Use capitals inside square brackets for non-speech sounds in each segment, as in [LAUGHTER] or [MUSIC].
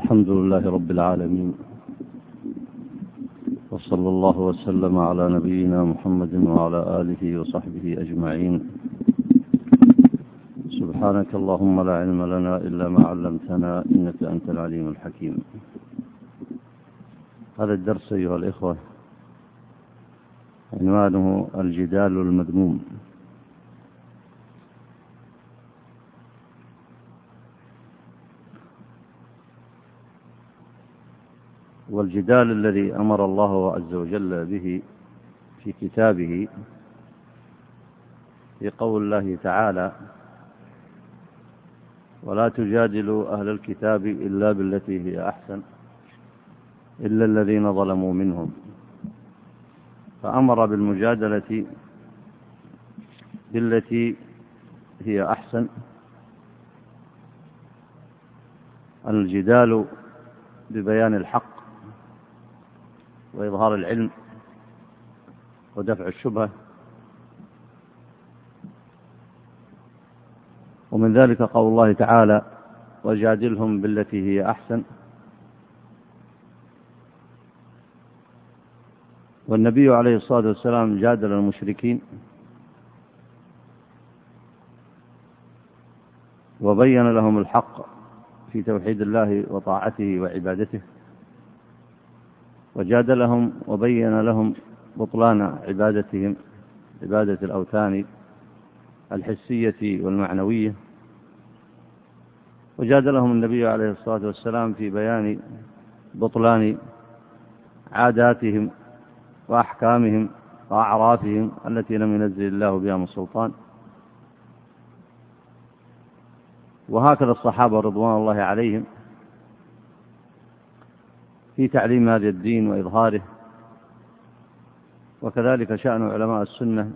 الحمد لله رب العالمين وصلى الله وسلم على نبينا محمد وعلى آله وصحبه أجمعين. سبحانك اللهم لا علم لنا إلا ما علمتنا إنك أنت العليم الحكيم. هذا الدرس أيها الإخوة عنوانه الجدال المذموم. والجدال الذي أمر الله عز وجل به في كتابه في قول الله تعالى ولا تجادلوا أهل الكتاب إلا بالتي هي أحسن إلا الذين ظلموا منهم. فأمر بالمجادلة بالتي هي أحسن. الجدال ببيان الحق وإظهار العلم ودفع الشبهة. ومن ذلك قول الله تعالى وجادلهم بالتي هي أحسن. والنبي عليه الصلاة والسلام جادل المشركين وبين لهم الحق في توحيد الله وطاعته وعبادته. وجادلهم وبين لهم بطلان عبادتهم عبادة الأوثان الحسية والمعنوية. وجادلهم النبي عليه الصلاة والسلام في بيان بطلان عاداتهم وأحكامهم وأعرافهم التي لم ينزل الله بها من سلطان. وهكذا الصحابة رضوان الله عليهم. في تعليم هذا الدين وإظهاره. وكذلك شأن علماء السنة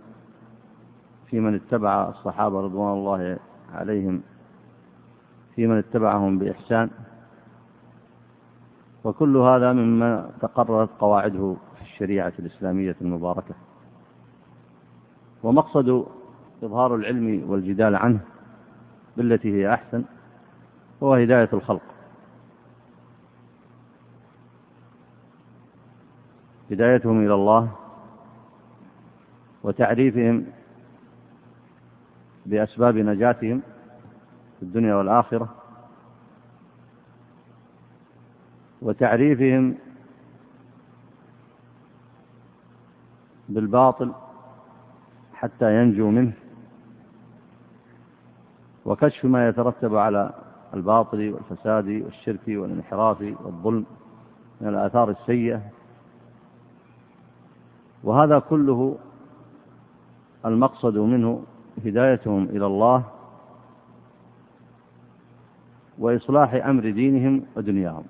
في من اتبع الصحابة رضوان الله عليهم في من اتبعهم بإحسان. وكل هذا مما تقررت قواعده في الشريعة الإسلامية المباركة. ومقصد إظهار العلم والجدال عنه بالتي هي أحسن هو هداية الخلق. هدايتهم إلى الله وتعريفهم بأسباب نجاتهم في الدنيا والآخرة وتعريفهم بالباطل حتى ينجوا منه وكشف ما يترتب على الباطل والفساد والشرك والانحراف والظلم من الآثار السيئة وهذا كله المقصد منه هدايتهم إلى الله وإصلاح أمر دينهم ودنياهم.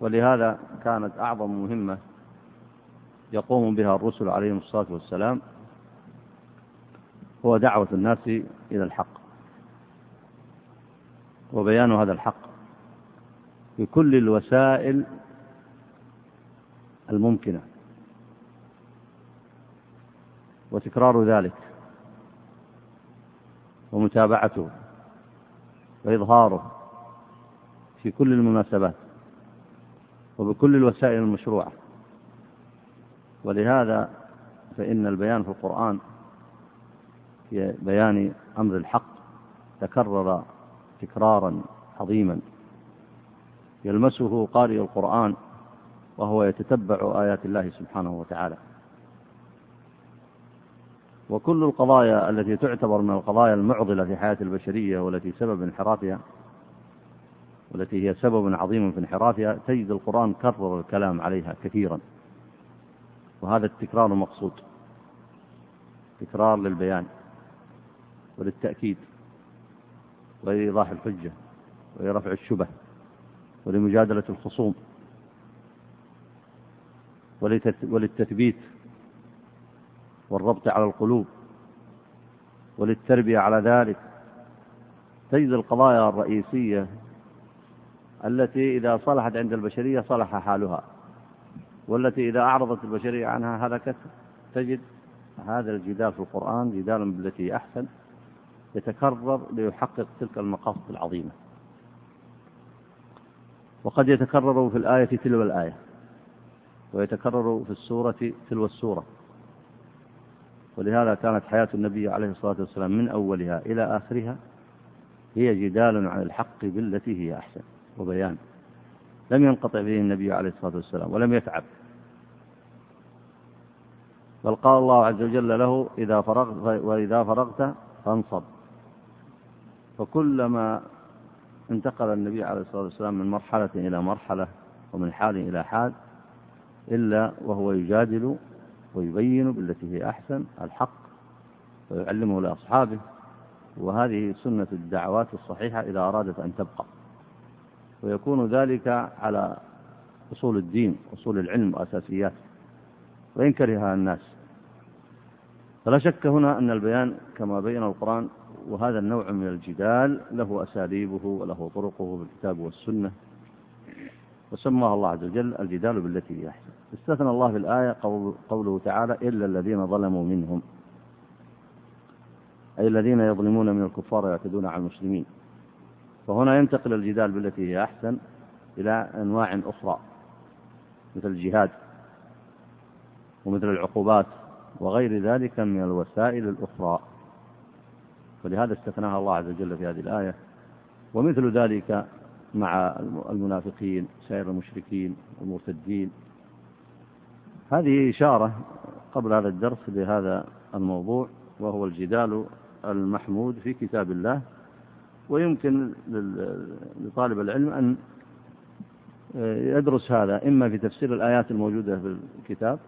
ولهذا كانت أعظم مهمة يقوم بها الرسل عليهم الصلاة والسلام هو دعوة الناس إلى الحق وبيان هذا الحق بكل الوسائل الممكنة. وتكرار ذلك ومتابعته وإظهاره في كل المناسبات وبكل الوسائل المشروعة. ولهذا فإن البيان في القرآن في بيان أمر الحق تكرر تكرارا عظيما. يلمسه قارئ القرآن وهو يتتبع آيات الله سبحانه وتعالى. وكل القضايا التي تعتبر من القضايا المعضلة في حياة البشرية والتي سبب انحرافها والتي هي سبب عظيم في انحرافها تجد القرآن كرر الكلام عليها كثيرا. وهذا التكرار مقصود. تكرار للبيان وللتأكيد ولإيضاح الحجة ولرفع الشبه ولمجادلة الخصوم وللتثبيت والربط على القلوب وللتربية على ذلك. تجد القضايا الرئيسية التي إذا صلحت عند البشرية صلح حالها والتي إذا أعرضت البشرية عنها هلكت. تجد هذا الجدال في القرآن جدال بالتي أحسن يتكرر ليحقق تلك المقاصد العظيمة. وقد يتكرر في الآية تلو الآية ويتكرر في السورة تلو السورة. ولهذا كانت حياة النبي عليه الصلاة والسلام من أولها إلى آخرها هي جدال عن الحق بالتي هي أحسن وبيان. لم ينقطع فيه النبي عليه الصلاة والسلام ولم يتعب. بل قال الله عز وجل له إذا فرغت وإذا فرغت فانصب. فكلما انتقل النبي عليه الصلاة والسلام من مرحلة إلى مرحلة ومن حال إلى حال إلا وهو يجادل ويبين بالتي هي أحسن الحق ويعلمه لأصحابه وهذه سنة الدعوات الصحيحة إذا أرادت أن تبقى. ويكون ذلك على أصول الدين أصول العلم وأساسيات وإن كرهها الناس. فلا شك هنا أن البيان كما بين القرآن وهذا النوع من الجدال له أساليبه وله طرقه بالكتاب والسنة. وسماها الله عز وجل الجدال بالتي هي أحسن. استثنى الله في الآية قوله تعالى إلا الذين ظلموا منهم. أي الذين يظلمون من الكفار ويعتدون على المسلمين. فهنا ينتقل الجدال بالتي هي أحسن إلى أنواع أخرى. مثل الجهاد ومثل العقوبات وغير ذلك من الوسائل الأخرى. ولهذا استثناها الله عز وجل في هذه الآية. ومثل ذلك مع المنافقين سائر المشركين المرتدين. هذه إشارة قبل هذا الدرس لهذا الموضوع وهو الجدال المحمود في كتاب الله ويمكن لطالب العلم أن يدرس هذا إما في تفسير الآيات الموجودة في الكتاب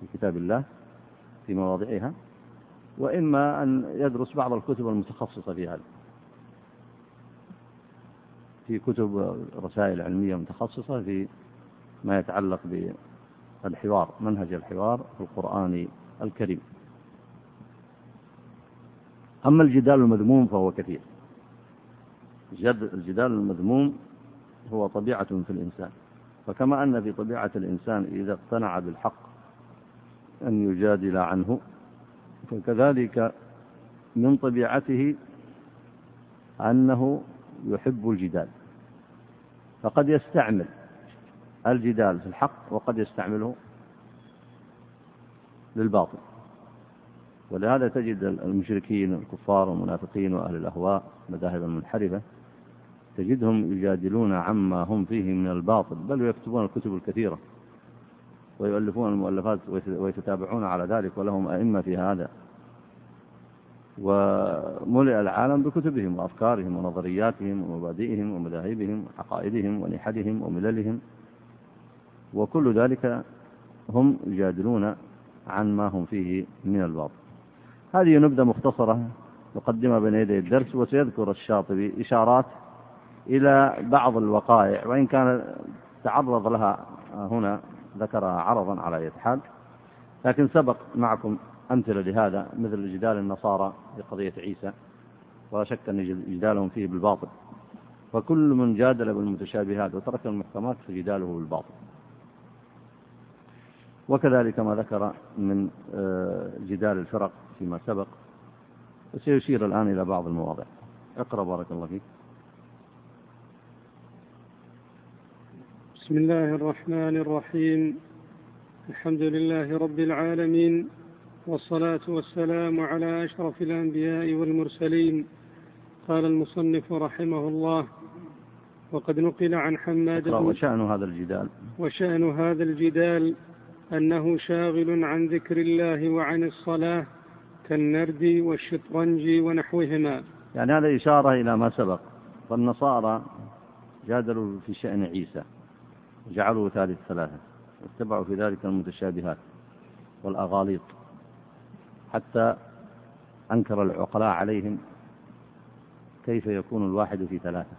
في كتاب الله في مواضعها وإما أن يدرس بعض الكتب المتخصصة في هذا. في كتب رسائل علمية متخصصة في ما يتعلق بالحوار منهج الحوار في القرآن الكريم. أما الجدال المذموم فهو كثير. الجدال المذموم هو طبيعة في الإنسان. فكما أن في طبيعة الإنسان إذا اقتنع بالحق أن يجادل عنه فكذلك من طبيعته أنه يحب الجدال. فقد يستعمل الجدال في الحق وقد يستعمله للباطل. ولهذا تجد المشركين الكفار والمنافقين وأهل الأهواء المذاهب المنحرفة تجدهم يجادلون عما هم فيه من الباطل بل ويكتبون الكتب الكثيرة ويؤلفون المؤلفات ويتتابعون على ذلك ولهم أئمة في هذا. وملئ العالم بكتبهم وأفكارهم ونظرياتهم ومبادئهم ومذاهبهم وعقائدهم ونحدهم ومللهم. وكل ذلك هم يجادلون عن ما هم فيه من الباطل. هذه نبذة مختصرة نقدمها بين يدي الدرس وسيذكر الشاطبي إشارات إلى بعض الوقائع وإن كان تعرض لها هنا ذكرها عرضا على أي حال. لكن سبق معكم أمثلة لهذا مثل جدال النصارى في قضية عيسى ولا شك أن جدالهم فيه بالباطل. فكل من جادل بالمتشابهات وترك المحكمات فجداله بالباطل. وكذلك ما ذكر من آه، جدال الفرق فيما سبق. وسيشير الآن إلى بعض المواضع اقرأ بارك الله فيك. بسم الله الرحمن الرحيم. الحمد لله رب العالمين والصلاة والسلام على أشرف الأنبياء والمرسلين قال المصنف رحمه الله. وقد نقل عن حماد وشأن هذا الجدال. وشأن هذا الجدال. أنه شاغل عن ذكر الله وعن الصلاة كالنرد والشطرنج ونحوهما. يعني هذا إشارة إلى ما سبق. فالنصارى جادلوا في شأن عيسى جعلوا ثالث ثلاثة واتبعوا في ذلك المتشابهات والأغاليط حتى أنكر العقلاء عليهم كيف يكون الواحد في ثلاثة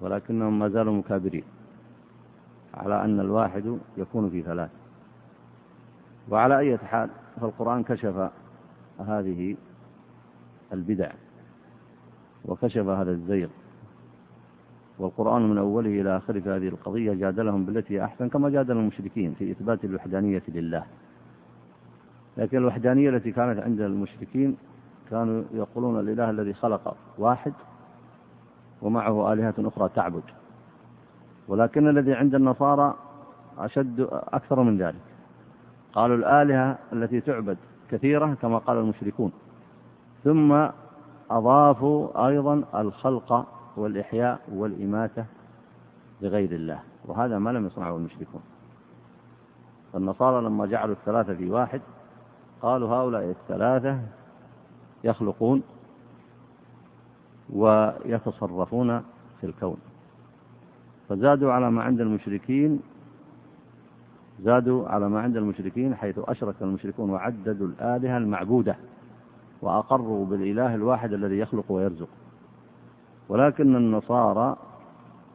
ولكنهم ما زالوا مكابرين. على أن الواحد يكون في ثلاثة وعلى أي حال فالقرآن كشف هذه البدع وكشف هذا الزيغ. والقرآن من أوله إلى آخره في هذه القضية جادلهم بالتي أحسن كما جادل المشركين في إثبات الوحدانية لله. لكن الوحدانية التي كانت عند المشركين كانوا يقولون الإله الذي خلق واحد ومعه آلهة أخرى تعبد. ولكن الذي عند النصارى أشد أكثر من ذلك. قالوا الآلهة التي تعبد كثيرة كما قال المشركون. ثم أضافوا أيضا الخلق والإحياء والإماتة لغير الله وهذا ما لم يصنعه المشركون. فالنصارى لما جعلوا الثلاثة في واحد قالوا هؤلاء الثلاثة يخلقون ويتصرفون في الكون. فزادوا على ما عند المشركين زادوا على ما عند المشركين حيث أشرك المشركون وعددوا الآلهة المعبودة وأقروا بالإله الواحد الذي يخلق ويرزق. ولكن النصارى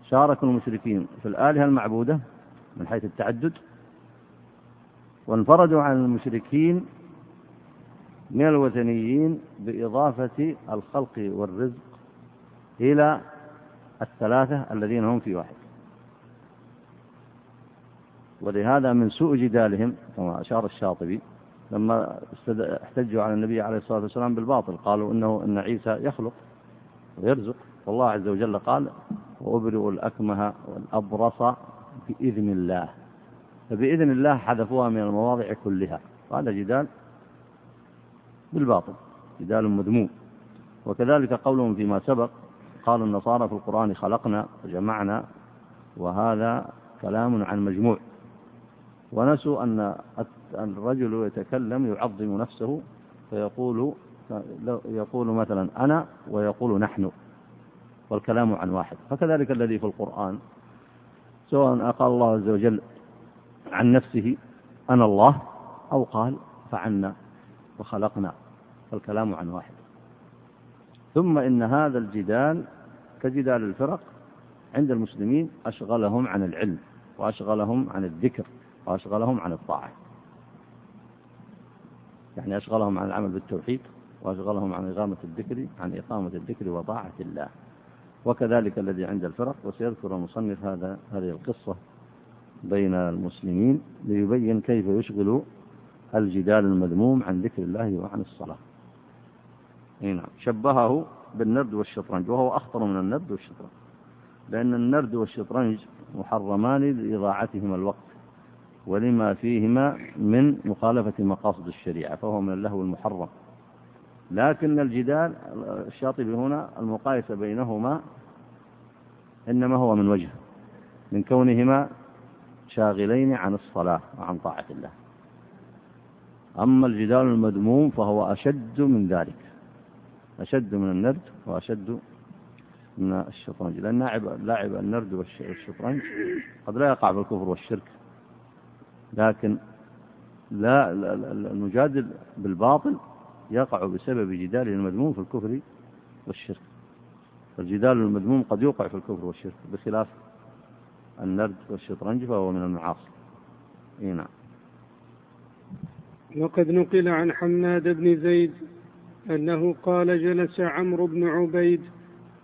شاركوا المشركين في الآلهة المعبودة من حيث التعدد وانفردوا عن المشركين من الوثنيين بإضافة الخلق والرزق إلى الثلاثة الذين هم في واحد. ولهذا من سوء جدالهم كما أشار الشاطبي لما احتجوا على النبي عليه الصلاة والسلام بالباطل قالوا إنه إن عيسى يخلق ويرزق. والله عز وجل قال وأبرئ الأكمه والأبرص بإذن الله. فبإذن الله حذفوها من المواضع كلها. هذا جدال بالباطل جدال مذموم. وكذلك قولهم فيما سبق قال النصارى في القرآن خلقنا وجمعنا وهذا كلام عن مجموع. ونسوا أن الرجل يتكلم يعظم نفسه فيقول يقول مثلا أنا ويقول نحن والكلام عن واحد. فكذلك الذي في القرآن سواء قال الله عز وجل عن نفسه أنا الله أو قال فعنا وخلقنا فالكلام عن واحد. ثم إن هذا الجدال كجدال الفرق عند المسلمين أشغلهم عن العلم وأشغلهم عن الذكر. وأشغلهم عن الطاعة. يعني أشغلهم عن العمل بالتوحيد وأشغلهم عن إقامة الذكر عن إقامة الذكر وطاعة الله. وكذلك الذي عند الفرق وسيذكر المصنف هذا هذه القصة بين المسلمين ليبين كيف يشغل الجدال المذموم عن ذكر الله وعن الصلاة. نعم. شبهه بالنرد والشطرنج وهو أخطر من النرد والشطرنج. لأن النرد والشطرنج محرمان لإضاعتهما الوقت. ولما فيهما من مخالفة مقاصد الشريعة فهو من اللهو المحرم. لكن الجدال الشاطبي هنا المقايسة بينهما إنما هو من وجه من كونهما شاغلين عن الصلاة وعن طاعة الله. أما الجدال المذموم فهو أشد من ذلك أشد من النرد وأشد من الشطرنج. لأن لاعب لاعب النرد والشطرنج قد لا يقع بالكفر والشرك. لكن لا المجادل بالباطل يقع بسبب جداله المذموم في الكفر والشرك. فالجدال المذموم قد يوقع في الكفر والشرك بخلاف النرد والشطرنج فهو من المعاصي. إي نعم. وقد نقل عن حماد بن زيد أنه قال جلس عمرو بن عبيد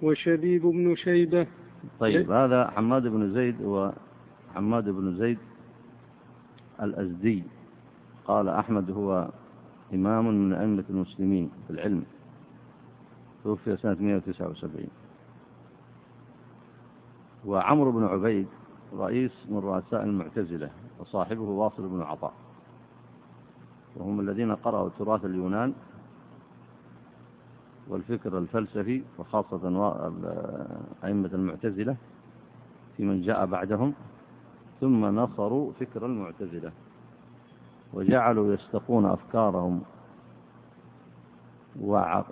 وشبيب بن شيبة. طيب هذا حماد بن زيد هو حماد بن زيد الأزدي. قال أحمد هو إمام من أئمة المسلمين في العلم. توفي سنة 179 وعمرو بن عبيد رئيس من رؤساء المعتزلة وصاحبه واصل بن عطاء وهم الذين قرأوا تراث اليونان والفكر الفلسفي وخاصة أئمة المعتزلة في من جاء بعدهم. ثم نصروا فكر المعتزلة وجعلوا يستقون أفكارهم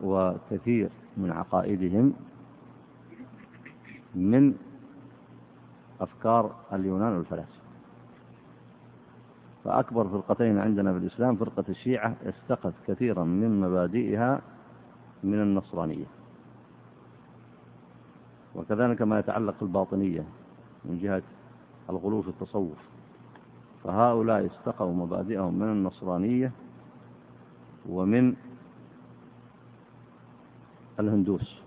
وكثير من عقائدهم من أفكار اليونان والفلاسفة فأكبر فرقتين عندنا في الإسلام فرقة الشيعة استقت كثيرا من مبادئها من النصرانية. وكذلك ما يتعلق الباطنية من جهة الغلو في التصوف. فهؤلاء استقوا مبادئهم من النصرانية ومن الهندوس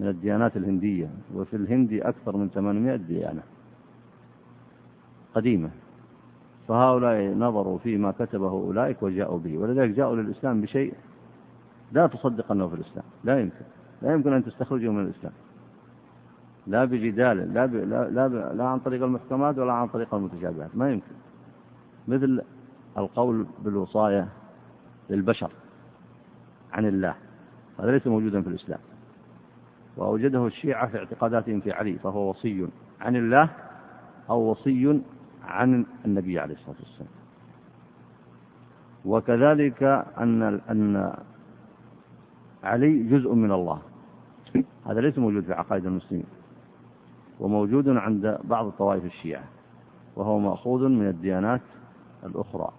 من الديانات الهندية. وفي الهند أكثر من 800 ديانة قديمة. فهؤلاء نظروا فيما كتبه أولئك وجاءوا به. ولذلك جاءوا للإسلام بشيء لا تصدق أنه في الإسلام. لا يمكن. لا يمكن أن تستخرجه من الإسلام. لا بجدال لا, ب... لا, لا, ب... لا عن طريق المحكمات ولا عن طريق المتشابهات ما يمكن. مثل القول بالوصاية للبشر عن الله هذا ليس موجودا في الإسلام. وأوجده الشيعة في اعتقاداتهم في علي فهو وصي عن الله أو وصي عن النبي عليه الصلاة والسلام. وكذلك أن أن علي جزء من الله هذا ليس موجود في عقائد المسلمين. وموجود عند بعض طوائف الشيعة وهو مأخوذ من الديانات الأخرى.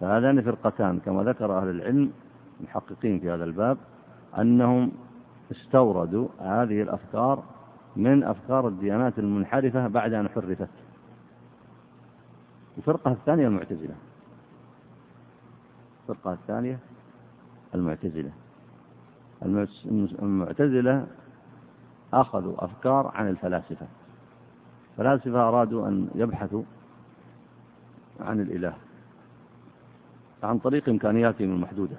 فهذان فرقتان كما ذكر أهل العلم المحققين في هذا الباب أنهم استوردوا هذه الأفكار من أفكار الديانات المنحرفة بعد أن حرفت. الفرقة الثانية المعتزلة. الفرقة الثانية المعتزلة. المعتزلة أخذوا أفكار عن الفلاسفة. الفلاسفة أرادوا أن يبحثوا عن الإله عن طريق إمكانياتهم المحدودة.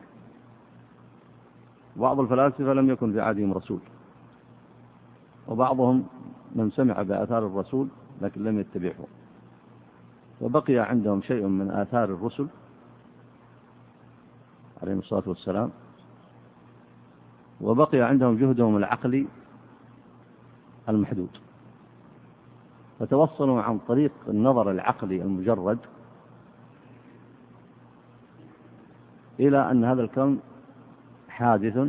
بعض الفلاسفة لم يكن في عهدهم رسول وبعضهم من سمع بآثار الرسول لكن لم يتبعه. وبقي عندهم شيء من آثار الرسل عليهم الصلاة والسلام وبقي عندهم جهدهم العقلي المحدود. فتوصلوا عن طريق النظر العقلي المجرد إلى أن هذا الكون حادث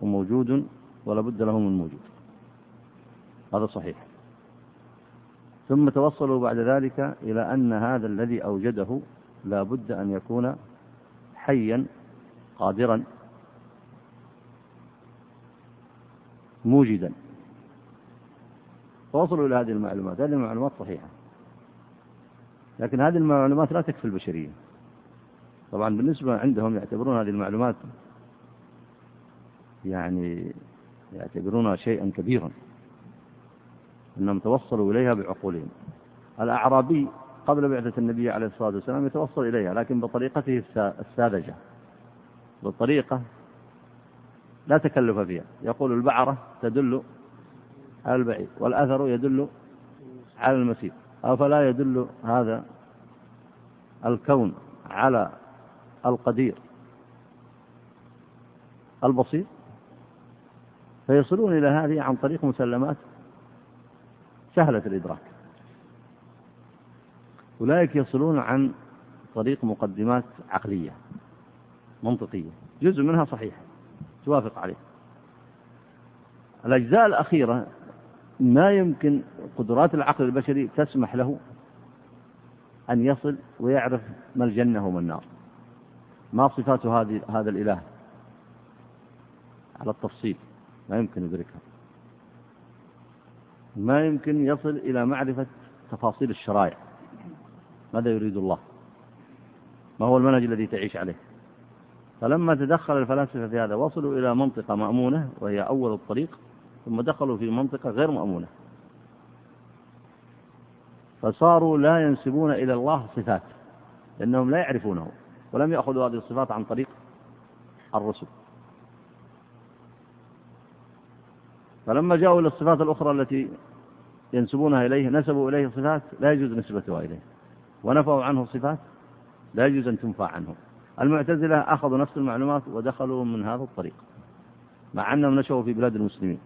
وموجود ولا بد له من موجود. هذا صحيح. ثم توصلوا بعد ذلك إلى أن هذا الذي أوجده لا بد أن يكون حيا قادرا موجدا. فوصلوا إلى هذه المعلومات. هذه المعلومات صحيحة. لكن هذه المعلومات لا تكفي البشرية. طبعا بالنسبة عندهم يعتبرون هذه المعلومات يعني يعتبرونها شيئا كبيرا. أنهم توصلوا إليها بعقولهم. الأعرابي قبل بعثة النبي عليه الصلاة والسلام يتوصل إليها لكن بطريقته الساذجة. بالطريقة لا تكلف فيها. يقول البعرة تدل على البعيد والأثر يدل على المسير أفلا يدل هذا الكون على القدير. البسيط فيصلون إلى هذه عن طريق مسلمات سهلة الإدراك. أولئك يصلون عن طريق مقدمات عقلية منطقية جزء منها صحيح توافق عليه. الأجزاء الأخيرة ما يمكن قدرات العقل البشري تسمح له أن يصل ويعرف ما الجنة وما النار. ما صفات هذه هذا الإله؟ على التفصيل. ما يمكن يدركها. ما يمكن يصل إلى معرفة تفاصيل الشرائع. ماذا يريد الله؟ ما هو المنهج الذي تعيش عليه؟ فلما تدخل الفلاسفة في هذا وصلوا إلى منطقة مأمونة وهي أول الطريق ثم دخلوا في منطقة غير مأمونة. فصاروا لا ينسبون إلى الله صفات لأنهم لا يعرفونه ولم يأخذوا هذه الصفات عن طريق الرسل. فلما جاءوا إلى الصفات الأخرى التي ينسبونها إليه نسبوا إليه صفات لا يجوز نسبتها إليه ونفوا عنه صفات لا يجوز أن تنفع عنه. المعتزلة أخذوا نفس المعلومات ودخلوا من هذا الطريق مع أنهم نشأوا في بلاد المسلمين.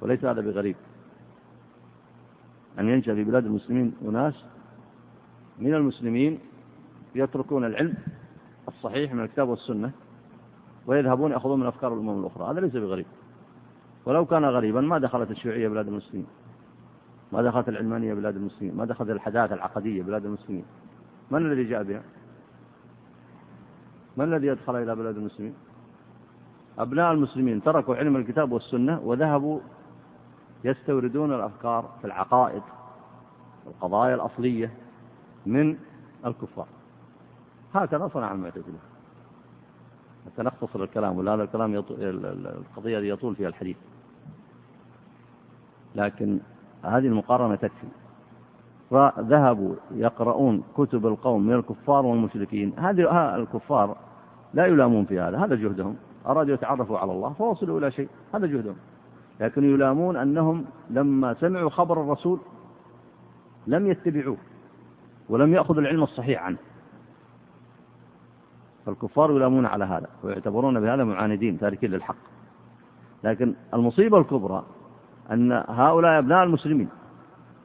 وليس هذا بغريب. أن ينشأ في بلاد المسلمين أناس من المسلمين يتركون العلم الصحيح من الكتاب والسنة ويذهبون يأخذون من أفكار الأمم الأخرى. هذا ليس بغريب. ولو كان غريبا ما دخلت الشيوعية بلاد المسلمين. ما دخلت العلمانية بلاد المسلمين. ما دخلت الحداثة العقدية بلاد المسلمين. من الذي جاء بها؟ من الذي يدخل إلى بلاد المسلمين؟ أبناء المسلمين تركوا علم الكتاب والسنة وذهبوا يستوردون الأفكار في العقائد والقضايا الأصلية من الكفار. هكذا صنع المعتزلة حتى نختصر الكلام ولا هذا الكلام يطول القضية يطول فيها الحديث. لكن هذه المقارنة تكفي. فذهبوا يقرؤون كتب القوم من الكفار والمشركين. هذه الكفار لا يلامون في هذا. هذا جهدهم. أرادوا يتعرفوا على الله فوصلوا إلى شيء. هذا جهدهم. لكن يلامون أنهم لما سمعوا خبر الرسول لم يتبعوه ولم يأخذوا العلم الصحيح عنه. فالكفار يلامون على هذا ويعتبرون بهذا معاندين تاركين للحق. لكن المصيبة الكبرى أن هؤلاء أبناء المسلمين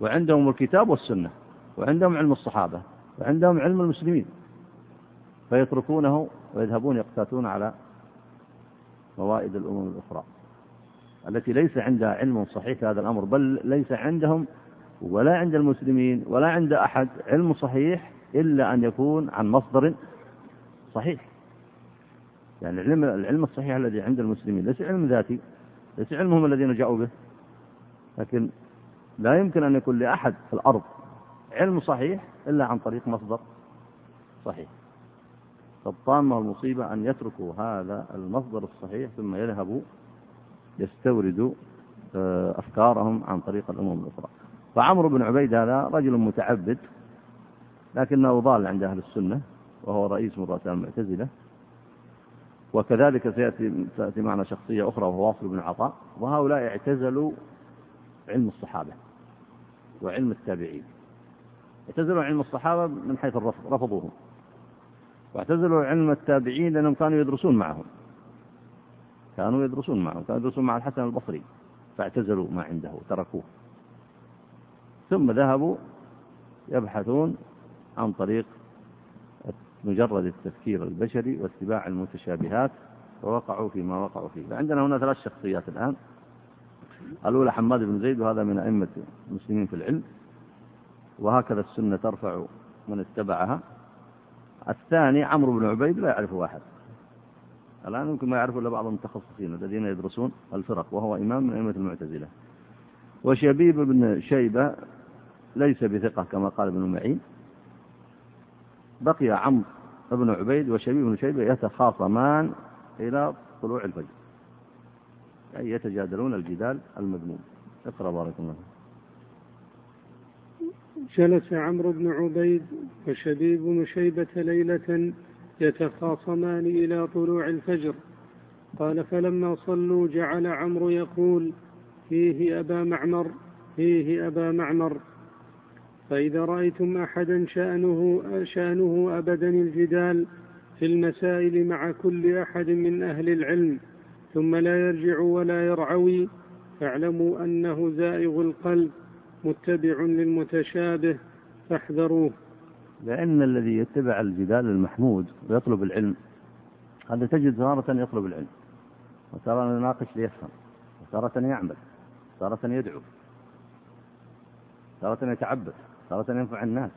وعندهم الكتاب والسنة وعندهم علم الصحابة وعندهم علم المسلمين فيتركونه ويذهبون يقتاتون على موائد الأمم الأخرى. التي ليس عندها علم صحيح في هذا الأمر بل ليس عندهم ولا عند المسلمين ولا عند أحد علم صحيح إلا أن يكون عن مصدر صحيح. يعني العلم العلم الصحيح الذي عند المسلمين ليس علم ذاتي ليس علمهم الذين جاءوا به. لكن لا يمكن أن يكون لأحد في الأرض علم صحيح إلا عن طريق مصدر صحيح. فالطامة والمصيبة أن يتركوا هذا المصدر الصحيح ثم يذهبوا يستوردوا آه، أفكارهم عن طريق الأمم الأخرى. فعمرو بن عبيد هذا رجل متعبد لكنه ضال عند أهل السنة وهو رئيس من رؤساء المعتزلة. وكذلك سيأتي, سيأتي معنا شخصية أخرى وهو واصل بن عطاء. وهؤلاء اعتزلوا علم الصحابة وعلم التابعين. اعتزلوا علم الصحابة من حيث الرفض رفضوهم. واعتزلوا علم التابعين لأنهم كانوا يدرسون معهم. كانوا يدرسون معهم كانوا يدرسون مع الحسن البصري فاعتزلوا ما عنده وتركوه ثم ذهبوا يبحثون عن طريق مجرد التفكير البشري واتباع المتشابهات ووقعوا فيما وقعوا فيه. فعندنا هنا ثلاث شخصيات الآن. الأولى حماد بن زيد وهذا من أئمة المسلمين في العلم. وهكذا السنة ترفع من اتبعها. الثاني عمرو بن عبيد لا يعرفه واحد الآن يمكن ما يعرفه إلا بعض المتخصصين الذين يدرسون الفرق وهو إمام من أئمة المعتزلة. وشبيب بن شيبة ليس بثقة كما قال ابن معين. بقي عمرو بن عبيد وشبيب بن شيبة يتخاصمان إلى طلوع الفجر. أي يتجادلون الجدال المذموم. اقرأ بارك الله جلس عمرو بن عبيد وشبيب بن شيبة ليلة يتخاصمان إلى طلوع الفجر. قال فلما صلوا جعل عمرو يقول فيه أبا معمر فيه أبا معمر. فإذا رأيتم أحدا شأنه شأنه أبدا الجدال في المسائل مع كل أحد من أهل العلم ثم لا يرجع ولا يرعوي فاعلموا أنه زائغ القلب متبع للمتشابه فاحذروه. لأن الذي يتبع الجدال المحمود ويطلب العلم هذا تجد تارة يطلب العلم وتارة يناقش ليفهم وتارة يعمل تارة يدعو تارة يتعبد تارة ينفع الناس.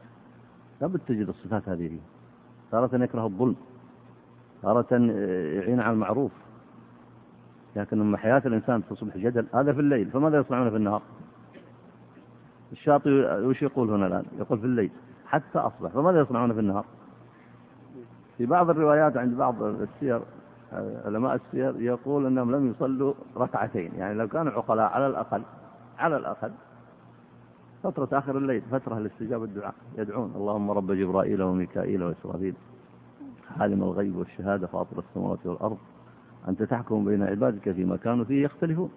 لابد تجد الصفات هذه تارة يكره الظلم تارة يعين على المعروف. لكن لما حياة الإنسان تصبح جدل هذا في الليل فماذا يصنعون في النهار؟ الشاطئ وش يقول هنا الآن؟ يقول في الليل. حتى أصبح. فماذا يصنعون في النهار؟ في بعض الروايات عند بعض السير علماء السير يقول أنهم لم يصلوا ركعتين. يعني لو كانوا عقلاء على الأقل على الأقل فترة آخر الليل فترة لاستجابة الدعاء يدعون. اللهم رب جبرائيل وميكائيل وإسرافيل عالم الغيب والشهادة فاطر السماوات والأرض. أنت تحكم بين عبادك فيما كانوا فيه يختلفون.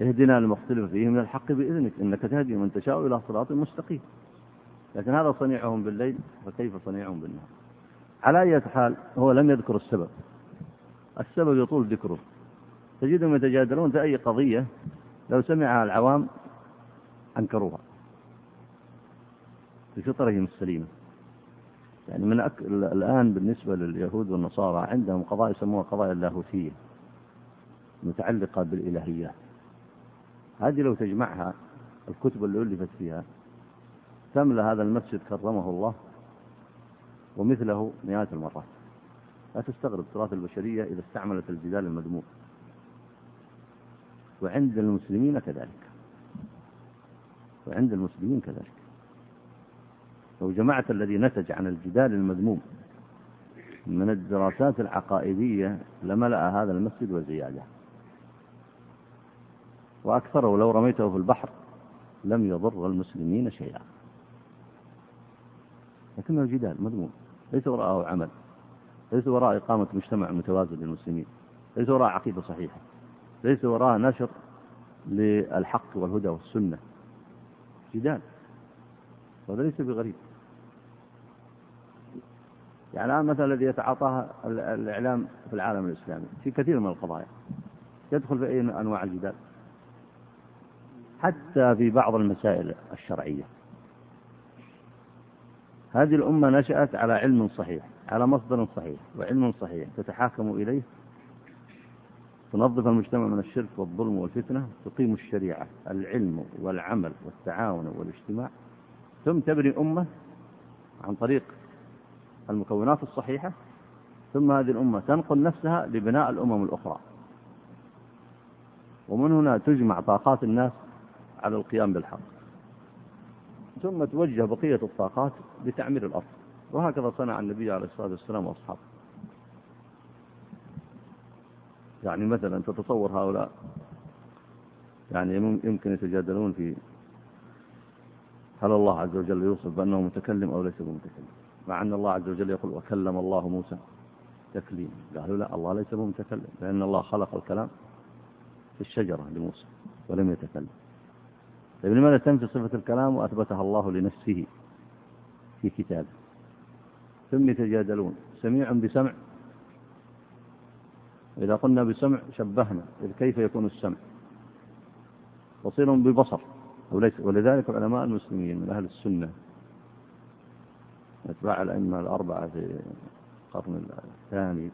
اهدنا لما اختلف فيه من الحق بإذنك إنك تهدي من تشاء إلى صراط مستقيم. لكن هذا صنيعهم بالليل فكيف صنيعهم بالنهار؟ على أي حال هو لم يذكر السبب. السبب يطول ذكره. تجدهم يتجادلون في أي قضية لو سمعها العوام أنكروها. بفطرهم السليمة. يعني من أك... الآن بالنسبة لليهود والنصارى عندهم قضايا يسموها قضايا اللاهوتية متعلقة بالإلهيات. هذه لو تجمعها الكتب اللي ألفت فيها تملأ هذا المسجد كرمه الله ومثله مئات المرات. لا تستغرب تراث البشرية إذا استعملت الجدال المذموم وعند المسلمين كذلك. وعند المسلمين كذلك. لو جمعت الذي نتج عن الجدال المذموم من الدراسات العقائدية لملأ هذا المسجد وزيادة. وأكثره لو رميته في البحر لم يضر المسلمين شيئا. لكنه جدال مذموم. ليس وراءه عمل. ليس وراء إقامة مجتمع متوازن للمسلمين. ليس وراء عقيدة صحيحة. ليس وراء نشر للحق والهدى والسنة. جدال. وهذا ليس بغريب. يعني الآن مثلا الذي يتعاطاه الإعلام في العالم الإسلامي في كثير من القضايا. يدخل في أي أنواع الجدال. حتى في بعض المسائل الشرعية. هذه الأمة نشأت على علم صحيح على مصدر صحيح وعلم صحيح تتحاكم إليه. تنظف المجتمع من الشرك والظلم والفتنة تقيم الشريعة العلم والعمل والتعاون والاجتماع. ثم تبني أمة عن طريق المكونات الصحيحة. ثم هذه الأمة تنقل نفسها لبناء الأمم الأخرى. ومن هنا تجمع طاقات الناس على القيام بالحق. ثم توجه بقية الطاقات لتعمير الأرض. وهكذا صنع النبي عليه الصلاة والسلام وأصحابه. يعني مثلا تتصور هؤلاء يعني يمكن يتجادلون في هل الله عز وجل يوصف بأنه متكلم أو ليس بمتكلم؟ مع أن الله عز وجل يقول وكلم الله موسى تكليم. قالوا لا الله ليس بمتكلم لأن الله خلق الكلام في الشجرة لموسى ولم يتكلم. طيب لماذا تنفي صفة الكلام وأثبتها الله لنفسه في كتابه؟ ثم يتجادلون. سميع بسمع. إذا قلنا بسمع شبهنا إذ كيف يكون السمع؟ بصير ببصر. وليس ولذلك علماء المسلمين من أهل السنة أتباع الأئمة الأربعة في القرن الثاني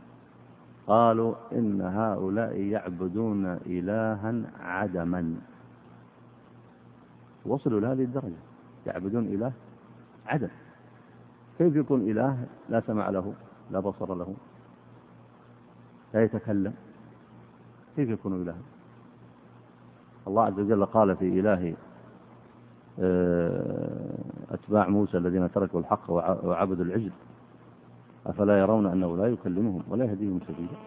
قالوا إن هؤلاء يعبدون إلها عدما. وصلوا لهذه الدرجة. يعبدون إله عدم كيف يكون إله لا سمع له لا بصر له لا يتكلم؟ كيف يكون إلها الله عز وجل قال في إله آه، أتباع موسى الذين تركوا الحق وعبدوا العجل. أفلا يرون أنه لا يكلمهم ولا يهديهم سبيلا.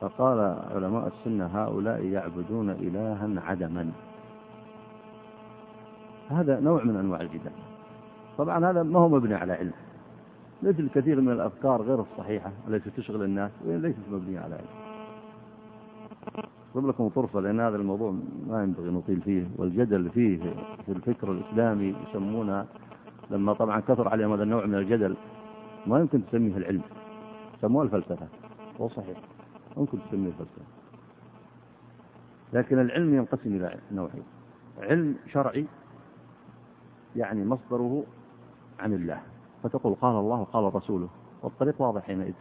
فقال علماء السنة هؤلاء يعبدون إلها عدما. هذا نوع من أنواع الجدال. طبعا هذا ما هو مبني على علم. مثل كثير من الأفكار غير الصحيحة التي تشغل الناس ليست مبنية على علم. أضرب لكم طرفة لأن هذا الموضوع ما ينبغي نطيل فيه والجدل فيه في الفكر الإسلامي يسمونها لما طبعا كثر عليهم هذا النوع من الجدل ما يمكن تسميه العلم. سموه الفلسفة. هو صحيح. ممكن تسميه الفلسفة. لكن العلم ينقسم إلى نوعين. علم شرعي يعني مصدره عن الله. فتقول قال الله وقال رسوله. والطريق واضح حينئذ.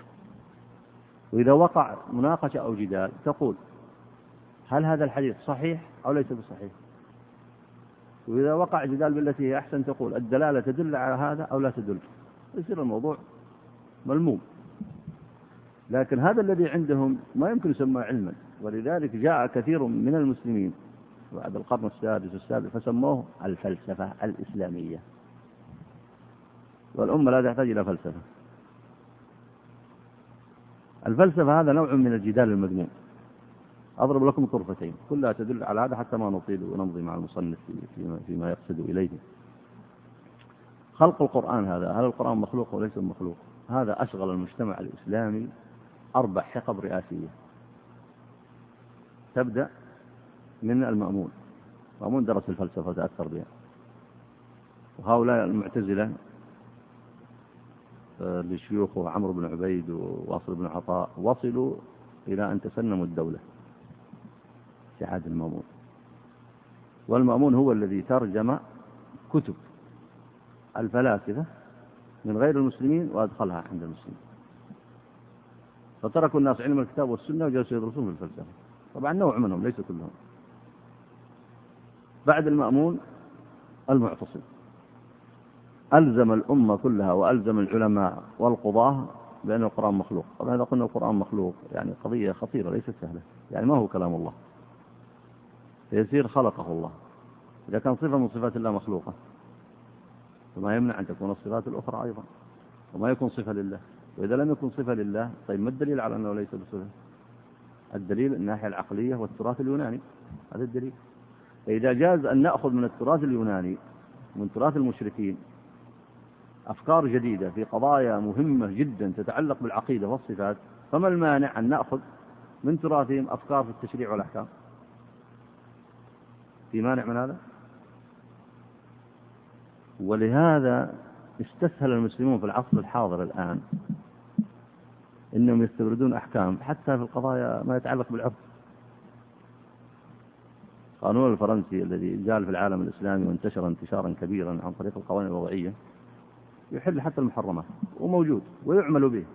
وإذا وقع مناقشة أو جدال تقول هل هذا الحديث صحيح أو ليس بصحيح؟ وإذا وقع جدال بالتي هي أحسن تقول الدلالة تدل على هذا أو لا تدل. يصير الموضوع ملموم. لكن هذا الذي عندهم ما يمكن يسمى علما. ولذلك جاء كثير من المسلمين بعد القرن السادس والسابع فسموه الفلسفة الإسلامية. والأمة لا تحتاج إلى فلسفة. الفلسفة هذا نوع من الجدال المذموم أضرب لكم طرفتين كلها تدل على هذا حتى ما نطيل ونمضي مع المصنف فيما يقصد إليه. خلق القرآن هذا هل القرآن مخلوق وليس مخلوق؟ هذا أشغل المجتمع الإسلامي أربع حقب رئاسية. تبدأ من المأمون. المأمون درس الفلسفة وتأثر بها. وهؤلاء المعتزلة آه، لشيوخه عمرو بن عبيد وواصل بن عطاء وصلوا إلى أن تسنموا الدولة في عهد المأمون. والمأمون هو الذي ترجم كتب الفلاسفة من غير المسلمين وأدخلها عند المسلمين. فتركوا الناس علم الكتاب والسنة وجلسوا يدرسون في الفلسفة. طبعا نوع منهم ليس كلهم. بعد المأمون المعتصم. ألزم الأمة كلها وألزم العلماء والقضاة بأن القرآن مخلوق. طبعا إذا قلنا القرآن مخلوق يعني قضية خطيرة ليست سهلة. يعني ما هو كلام الله؟ يصير خلقه الله. إذا كان صفة من صفات الله مخلوقة فما يمنع أن تكون الصفات الأخرى أيضا. وما يكون صفة لله. وإذا لم يكن صفة لله طيب ما الدليل على أنه ليس بصفة؟ الدليل الناحية العقلية والتراث اليوناني. هذا الدليل. فإذا جاز أن نأخذ من التراث اليوناني من تراث المشركين أفكار جديدة في قضايا مهمة جدا تتعلق بالعقيدة والصفات فما المانع أن نأخذ من تراثهم أفكار في التشريع والأحكام؟ في مانع من هذا؟ ولهذا استسهل المسلمون في العصر الحاضر الآن إنهم يستوردون أحكام حتى في القضايا ما يتعلق بالعرف. القانون الفرنسي الذي جال في العالم الإسلامي وانتشر انتشارا كبيرا عن طريق القوانين الوضعية يحل حتى المحرمات وموجود ويعمل به.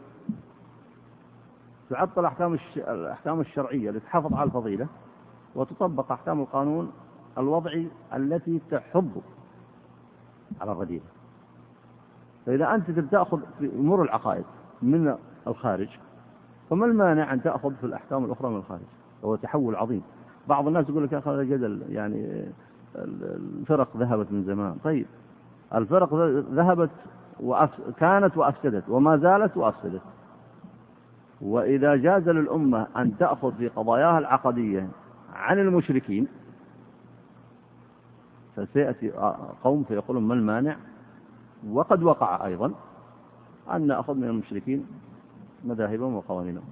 تعطل أحكام الأحكام الشرعية لتحافظ على الفضيلة وتطبق أحكام القانون الوضعي التي تحض على الرذيله فإذا أنت تأخذ في أمور العقائد من الخارج فما المانع أن تأخذ في الأحكام الأخرى من الخارج؟ وهو تحول عظيم. بعض الناس يقول لك يا أخي هذا جدل يعني الفرق ذهبت من زمان. طيب. الفرق ذهبت وأف... كانت وأفسدت وما زالت وأفسدت. وإذا جاز للأمة أن تأخذ في قضاياها العقدية عن المشركين فسيأتي قوم فيقولون ما المانع؟ وقد وقع أيضا أن نأخذ من المشركين مذاهبهم وقوانينهم.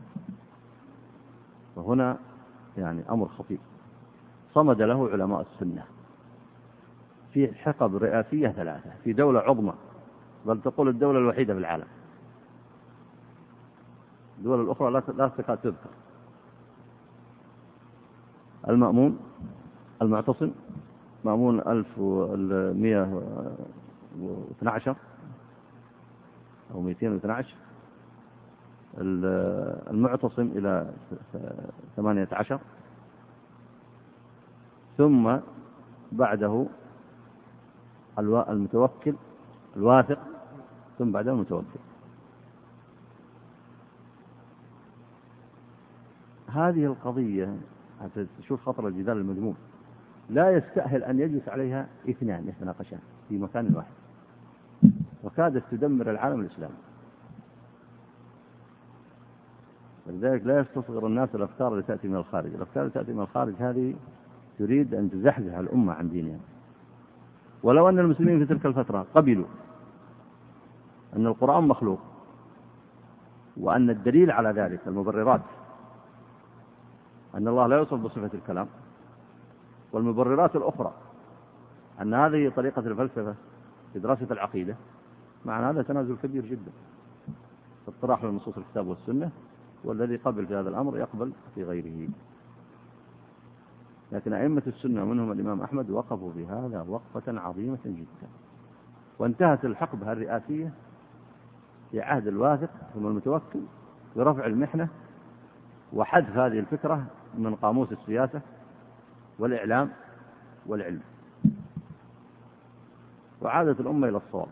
وهنا يعني أمر خطير. صمد له علماء السنة. في حقب رئاسية ثلاثة في دولة عظمى بل تقول الدولة الوحيدة في العالم. الدول الأخرى لا تكاد تذكر. المأمون المعتصم مأمون 1112 أو 212 المعتصم إلى ثمانية عشر. ثم بعده المتوكل الواثق ثم بعده المتوكل. هذه القضية شوف خطر الجدال المذموم. لا يستأهل أن يجلس عليها اثنان يتناقشان في مكان واحد. وكادت تدمر العالم الإسلامي. ولذلك لا يستصغر الناس الأفكار التي تأتي من الخارج. الأفكار التي تأتي من الخارج هذه تريد أن تزحزح الأمة عن دينها. ولو أن المسلمين في تلك الفترة قبلوا أن القرآن مخلوق وأن الدليل على ذلك المبررات أن الله لا يوصف بصفة الكلام والمبررات الأخرى أن هذه طريقة الفلسفة في دراسة العقيدة مع هذا تنازل كبير جدا. اطراح لنصوص الكتاب والسنة والذي قبل في هذا الأمر يقبل في غيره. لكن أئمة السنة منهم الإمام أحمد وقفوا في هذا وقفة عظيمة جدا. وانتهت الحقبة الرئاسية في عهد الواثق ثم المتوكل برفع المحنة وحذف هذه الفكرة من قاموس السياسة والإعلام والعلم. وعادت الأمة إلى الصواب.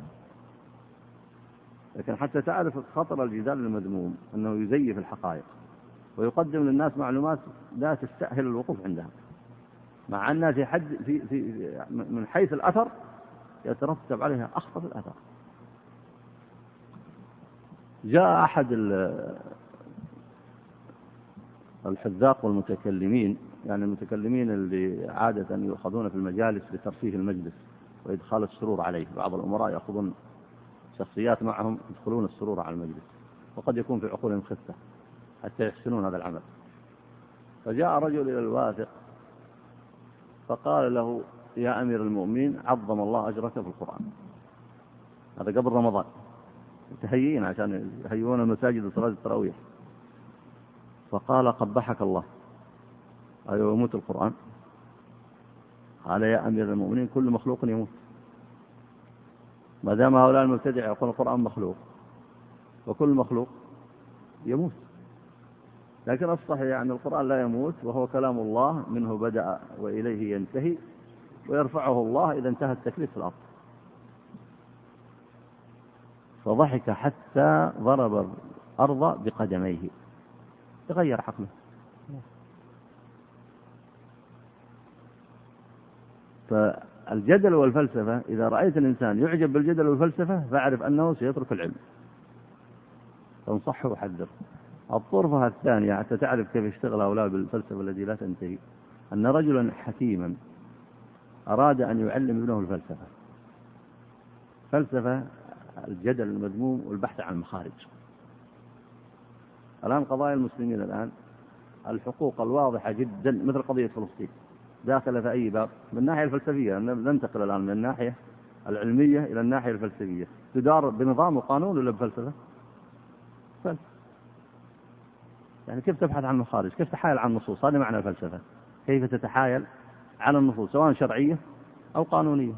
لكن حتى تعرف خطر الجدال المذموم أنه يزيف الحقائق ويقدم للناس معلومات لا تستأهل الوقوف عندها. مع أنها في حد في في من حيث الأثر يترتب عليها أخطر الأثر. جاء أحد الحذاق والمتكلمين يعني المتكلمين اللي عادة يؤخذون في المجالس لترفيه المجلس وإدخال السرور عليه. بعض الأمراء يأخذون شخصيات معهم يدخلون السرور على المجلس وقد يكون في عقولهم خفة حتى يحسنون هذا العمل. فجاء رجل إلى الواثق فقال له يا أمير المؤمنين عظم الله أجرك في القرآن. هذا قبل رمضان. متهيئين عشان يهيئون المساجد لصلاة التراويح. فقال قبحك الله. أيوة يموت القرآن. قال يا أمير المؤمنين كل مخلوق يموت. ما دام هؤلاء المبتدع يقول القرآن مخلوق وكل مخلوق يموت. لكن الصحيح يعني القرآن لا يموت وهو كلام الله منه بدأ وإليه ينتهي ويرفعه الله إذا انتهى التكليف في الأرض. فضحك حتى ضرب الأرض بقدميه. تغير عقله. ف الجدل والفلسفة إذا رأيت الإنسان يعجب بالجدل والفلسفة فاعرف أنه سيترك العلم. فانصحه وحذر الطرفة الثانية حتى تعرف كيف يشتغل هؤلاء بالفلسفة التي لا تنتهي أن رجلا حكيما أراد أن يعلم ابنه الفلسفة. فلسفة الجدل المذموم والبحث عن المخارج. الآن قضايا المسلمين الآن الحقوق الواضحة جدا مثل قضية فلسطين. داخلة في أي باب. من الناحية الفلسفية ننتقل الآن من الناحية العلمية إلى الناحية الفلسفية. تدار بنظام وقانون ولا بفلسفة؟ فلسفة. يعني كيف تبحث عن مخارج؟ كيف تحايل عن النصوص هذا معنى الفلسفة. كيف تتحايل على النصوص سواء شرعية أو قانونية.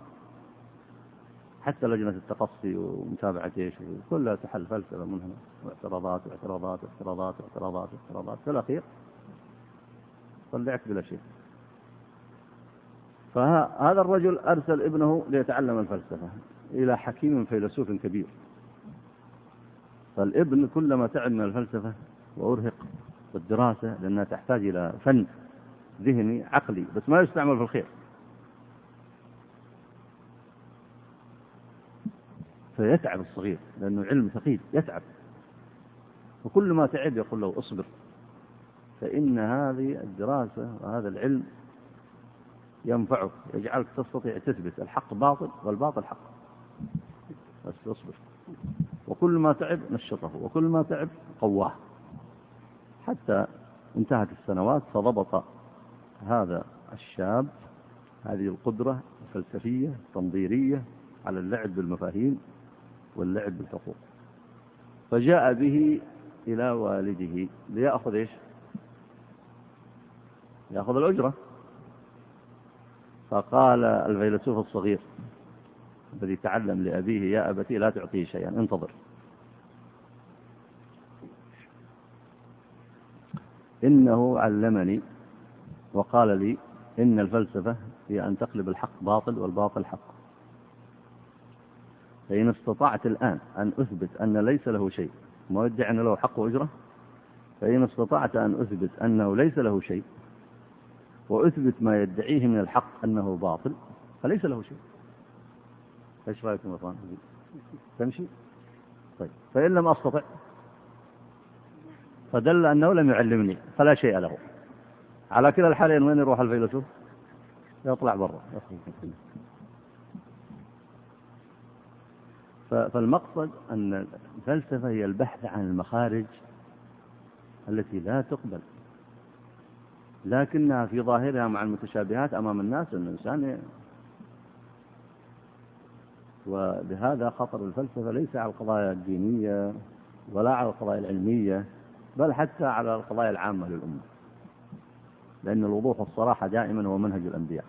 حتى لجنة التقصي ومتابعة إيش كلها تحل فلسفة من هنا. واعتراضات واعتراضات واعتراضات واعتراضات واعتراضات في الأخير طلعت بلا شيء. فهذا الرجل أرسل ابنه ليتعلم الفلسفة إلى حكيم فيلسوف كبير. فالابن كلما تعب من الفلسفة وأرهق بالدراسة لأنها تحتاج إلى فن ذهني عقلي بس ما يستعمل في الخير. فيتعب الصغير لأنه علم ثقيل يتعب. وكل ما تعب يقول له اصبر فإن هذه الدراسة وهذا العلم ينفعك يجعلك تستطيع تثبت. الحق باطل والباطل حق. بس اصبر. وكل ما تعب نشطه وكل ما تعب قواه. حتى انتهت السنوات فضبط هذا الشاب هذه القدرة الفلسفية التنظيرية على اللعب بالمفاهيم واللعب بالحقوق. فجاء به إلى والده ليأخذ إيش؟ يأخذ الأجرة. فقال الفيلسوف الصغير الذي تعلم لأبيه يا أبتي لا تعطيه شيئا انتظر. إنه علمني وقال لي إن الفلسفة هي أن تقلب الحق باطل والباطل حق. فإن استطعت الآن أن أثبت أن ليس له شيء ما يدعي أن له حق وأجرة؟ فإن استطعت أن أثبت أنه ليس له شيء وأثبت ما يدعيه من الحق أنه باطل فليس له شيء إيش رايكم يا إخوان؟ تمشي؟ طيب فإن لم أستطع فدل أنه لم يعلمني فلا شيء له على كلا الحالين وين يروح الفيلسوف؟ يطلع برا فالمقصد أن الفلسفة هي البحث عن المخارج التي لا تقبل لكنها في ظاهرها مع المتشابهات أمام الناس أن الإنسان ولهذا خطر الفلسفة ليس على القضايا الدينية ولا على القضايا العلمية بل حتى على القضايا العامة للأمة. لأن الوضوح والصراحة دائما هو منهج الأنبياء.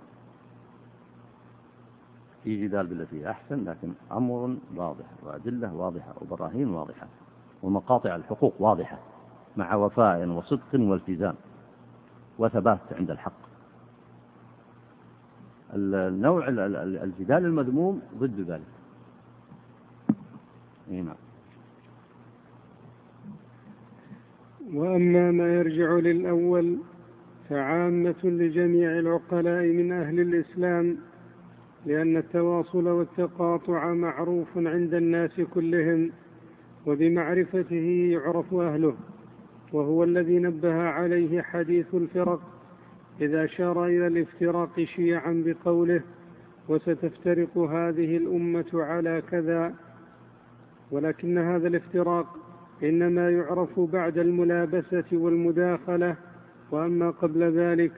في جدال بالتي أحسن لكن أمر واضح وأدلة واضحة وبراهين واضحة ومقاطع الحقوق واضحة مع وفاء وصدق والتزام. وثبات عند الحق. النوع الجدال المذموم ضد ذلك. نعم. وأما ما يرجع للأول فعامة لجميع العقلاء من أهل الإسلام لأن التواصل والتقاطع معروف عند الناس كلهم وبمعرفته يعرف أهله. وهو الذي نبه عليه حديث الفرق إذا أشار إلى الافتراق شيعا بقوله وستفترق هذه الأمة على كذا ولكن هذا الافتراق إنما يعرف بعد الملابسة والمداخلة وأما قبل ذلك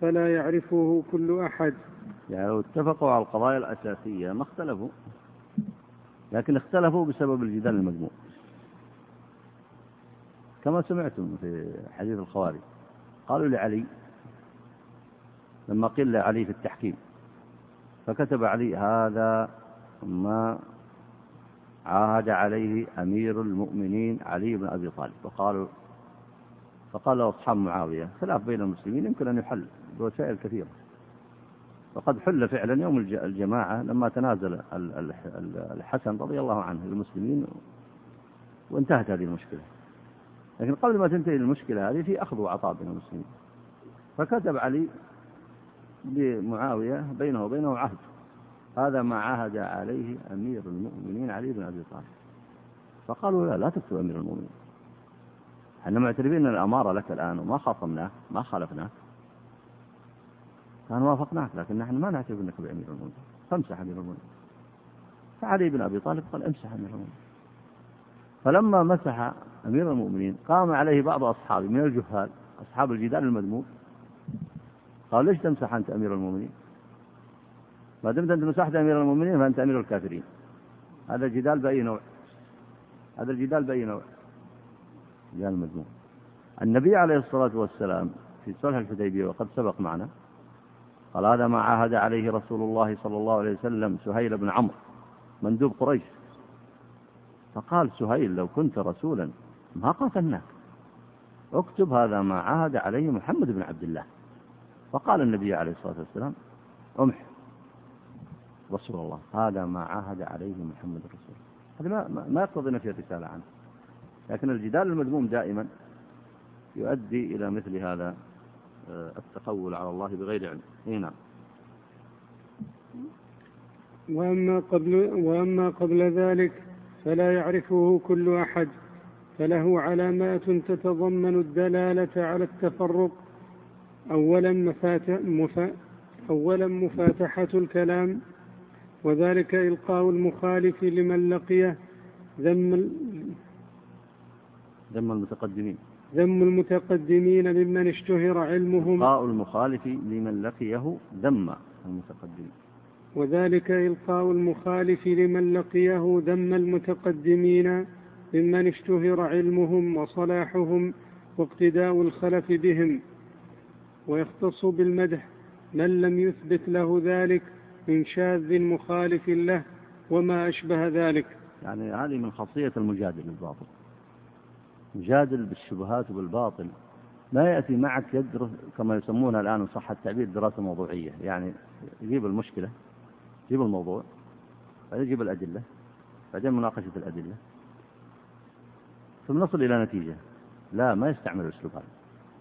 فلا يعرفه كل أحد. يعني لو اتفقوا على القضايا الأساسية ما اختلفوا لكن اختلفوا بسبب الجدال المجموع كما سمعتم في حديث الخوارج. قالوا لعلي لما قيل لعلي في التحكيم فكتب علي هذا ما عاهد عليه أمير المؤمنين علي بن أبي طالب. وقالوا فقال أصحاب معاوية خلاف بين المسلمين يمكن أن يحل بوسائل كثيرة. وقد حل فعلا يوم الجماعة لما تنازل الحسن رضي الله عنه للمسلمين وانتهت هذه المشكلة. لكن قبل ما تنتهي المشكلة هذه في أخذ وعطاء بين المسلمين. فكتب علي لمعاوية بينه وبينه عهد. هذا ما عهد عليه أمير المؤمنين علي بن أبي طالب. فقالوا لا لا تكتب أمير المؤمنين. إحنا معترفين أن الأمارة لك الآن وما خاصمناك ما خالفناك كان وافقناك لكن نحن ما نعترف أنك بأمير المؤمنين. فامسح أمير المؤمنين. فعلي بن أبي طالب قال امسح أمير المؤمنين. فلما مسح أمير المؤمنين قام عليه بعض أصحابه من الجهال أصحاب الجدال المذموم. قال ليش تمسح أنت أمير المؤمنين؟ ما دمت أنت مسحت أمير المؤمنين فأنت أمير الكافرين. هذا الجدال بأي نوع؟ هذا الجدال بأي نوع؟ جدال المذموم النبي عليه الصلاة والسلام في صلح الحديبية وقد سبق معنا قال هذا ما عاهد عليه رسول الله صلى الله عليه وسلم سهيل بن عمرو مندوب قريش. فقال سهيل لو كنت رسولا ما قاتلناك. اكتب هذا ما عاهد عليه محمد بن عبد الله. فقال النبي عليه الصلاة والسلام امح رسول الله هذا ما عاهد عليه محمد رسول الله. هذا ما, ما يقتضي نفي الرسالة عنه. لكن الجدال المذموم دائما يؤدي إلى مثل هذا آه، التقول على الله بغير علم. اي نعم. وأما قبل وأما قبل ذلك فلا يعرفه كل أحد فله علامات تتضمن الدلالة على التفرق. أولا مفاتح مفا أولا مفاتحة الكلام وذلك إلقاء المخالف لمن لقيه ذم ذم المتقدمين. ذم المتقدمين ممن اشتهر علمهم. إلقاء المخالف لمن لقيه ذم المتقدمين. وذلك إلقاء المخالف لمن لقيه ذم المتقدمين ممن اشتهر علمهم وصلاحهم واقتداء الخلف بهم. ويختص بالمدح من لم يثبت له ذلك من شاذ مخالف له وما أشبه ذلك. يعني هذه من خاصية المجادل الباطل. يجادل بالشبهات وبالباطل. ما يأتي معك يدرس كما يسمونها الآن صح التعبير دراسة موضوعية. يعني يجيب المشكلة. يجيب الموضوع بعدين يجيب الأدلة بعدين مناقشة الأدلة ثم نصل إلى نتيجة. لا ما يستعمل الأسلوب هذا.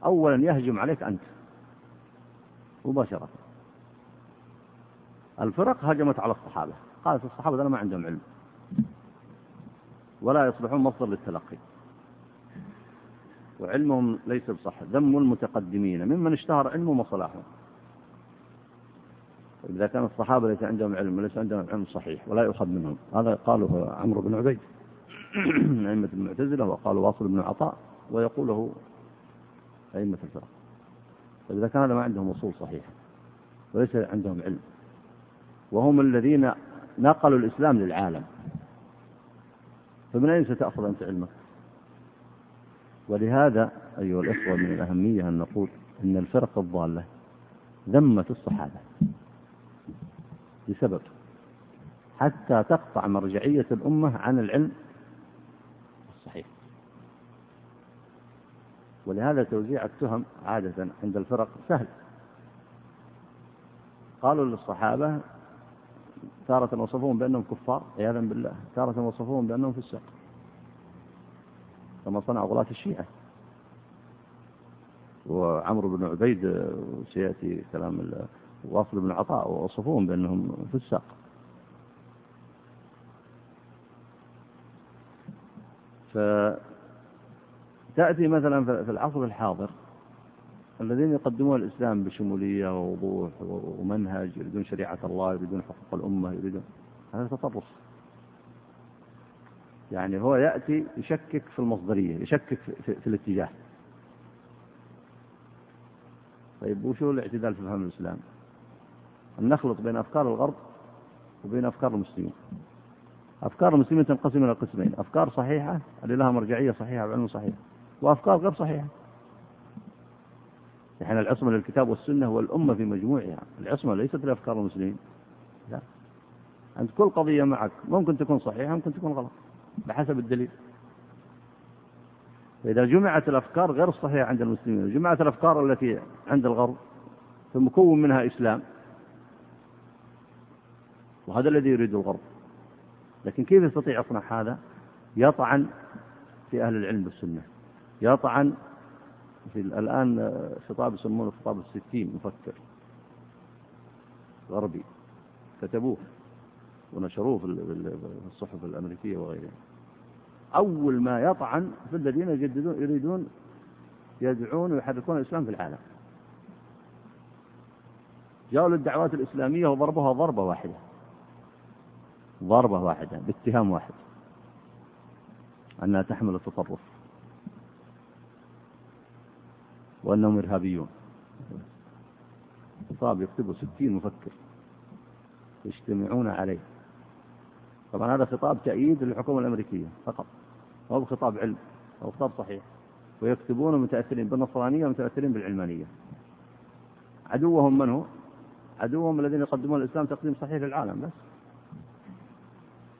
أولا يهجم عليك أنت مباشرة. الفرق هجمت على الصحابة. قالت الصحابة أنا ما عندهم علم. ولا يصبحون مصدر للتلقي. وعلمهم ليس بصح. ذم المتقدمين. ممن اشتهر علمهم وصلاحهم. إذا كان الصحابة ليس عندهم علم وليس عندهم علم صحيح ولا يؤخذ منهم. هذا قاله عمرو بن عبيد [CLEARS THROAT] أئمة المعتزلة وقالوا واصل بن عطاء ويقوله أئمة الفرق. فإذا كان هذا ما عندهم أصول صحيحة وليس عندهم علم. وهم الذين نقلوا الإسلام للعالم. فمن أين ستأخذ أنت علمك؟ ولهذا أيها الإخوة من الأهمية أن نقول أن الفرق الضالة ذمت الصحابة. لسبب حتى تقطع مرجعية الأمة عن العلم الصحيح. ولهذا توزيع التهم عادة عند الفرق سهل. قالوا للصحابة تارة وصفوهم بأنهم كفار عياذا بالله تارة وصفوهم بأنهم فساق كما صنع غلاة الشيعة. وعمرو بن عبيد سيأتي كلام وأصل بن عطاء ووصفوهم بأنهم فساق. فتأتي مثلا في العصر الحاضر الذين يقدمون الإسلام بشمولية ووضوح ومنهج يريدون شريعة الله يريدون حقوق الأمة يريدون هذا تطرف. يعني هو يأتي يشكك في المصدرية يشكك في, في الاتجاه. طيب وشو الاعتدال في فهم الإسلام؟ أن نخلط بين أفكار الغرب وبين أفكار المسلمين. أفكار المسلمين تنقسم إلى قسمين أفكار صحيحة اللي لها مرجعية صحيحة وعلم صحيح وأفكار غير صحيحة. نحن العصمة للكتاب والسنة والأمة في مجموعها العصمة ليست لأفكار المسلمين. لا. أنت كل قضية معك ممكن تكون صحيحة ممكن تكون غلط بحسب الدليل. فإذا جمعت الأفكار غير الصحيحة عند المسلمين وجمعت الأفكار التي عند الغرب فمكون منها إسلام. وهذا الذي يريد الغرب. لكن كيف يستطيع يصنع هذا؟ يطعن في أهل العلم بالسنة يطعن في الآن خطاب يسمونه خطاب الستين مفكر. غربي. كتبوه ونشروه في الصحف الأمريكية وغيرها. أول ما يطعن في الذين يجددون يريدون يدعون ويحركون الإسلام في العالم. جاءوا للدعوات الإسلامية وضربوها ضربة واحدة. ضربة واحدة باتهام واحد. أنها تحمل التطرف. وأنهم إرهابيون. خطاب يكتبه ستين مفكر يجتمعون عليه. طبعا هذا خطاب تأييد للحكومة الأمريكية فقط. هو خطاب علم أو خطاب صحيح. ويكتبون متأثرين بالنصرانية ومتأثرين بالعلمانية. عدوهم من هو؟ عدوهم الذين يقدمون الإسلام تقديم صحيح للعالم بس.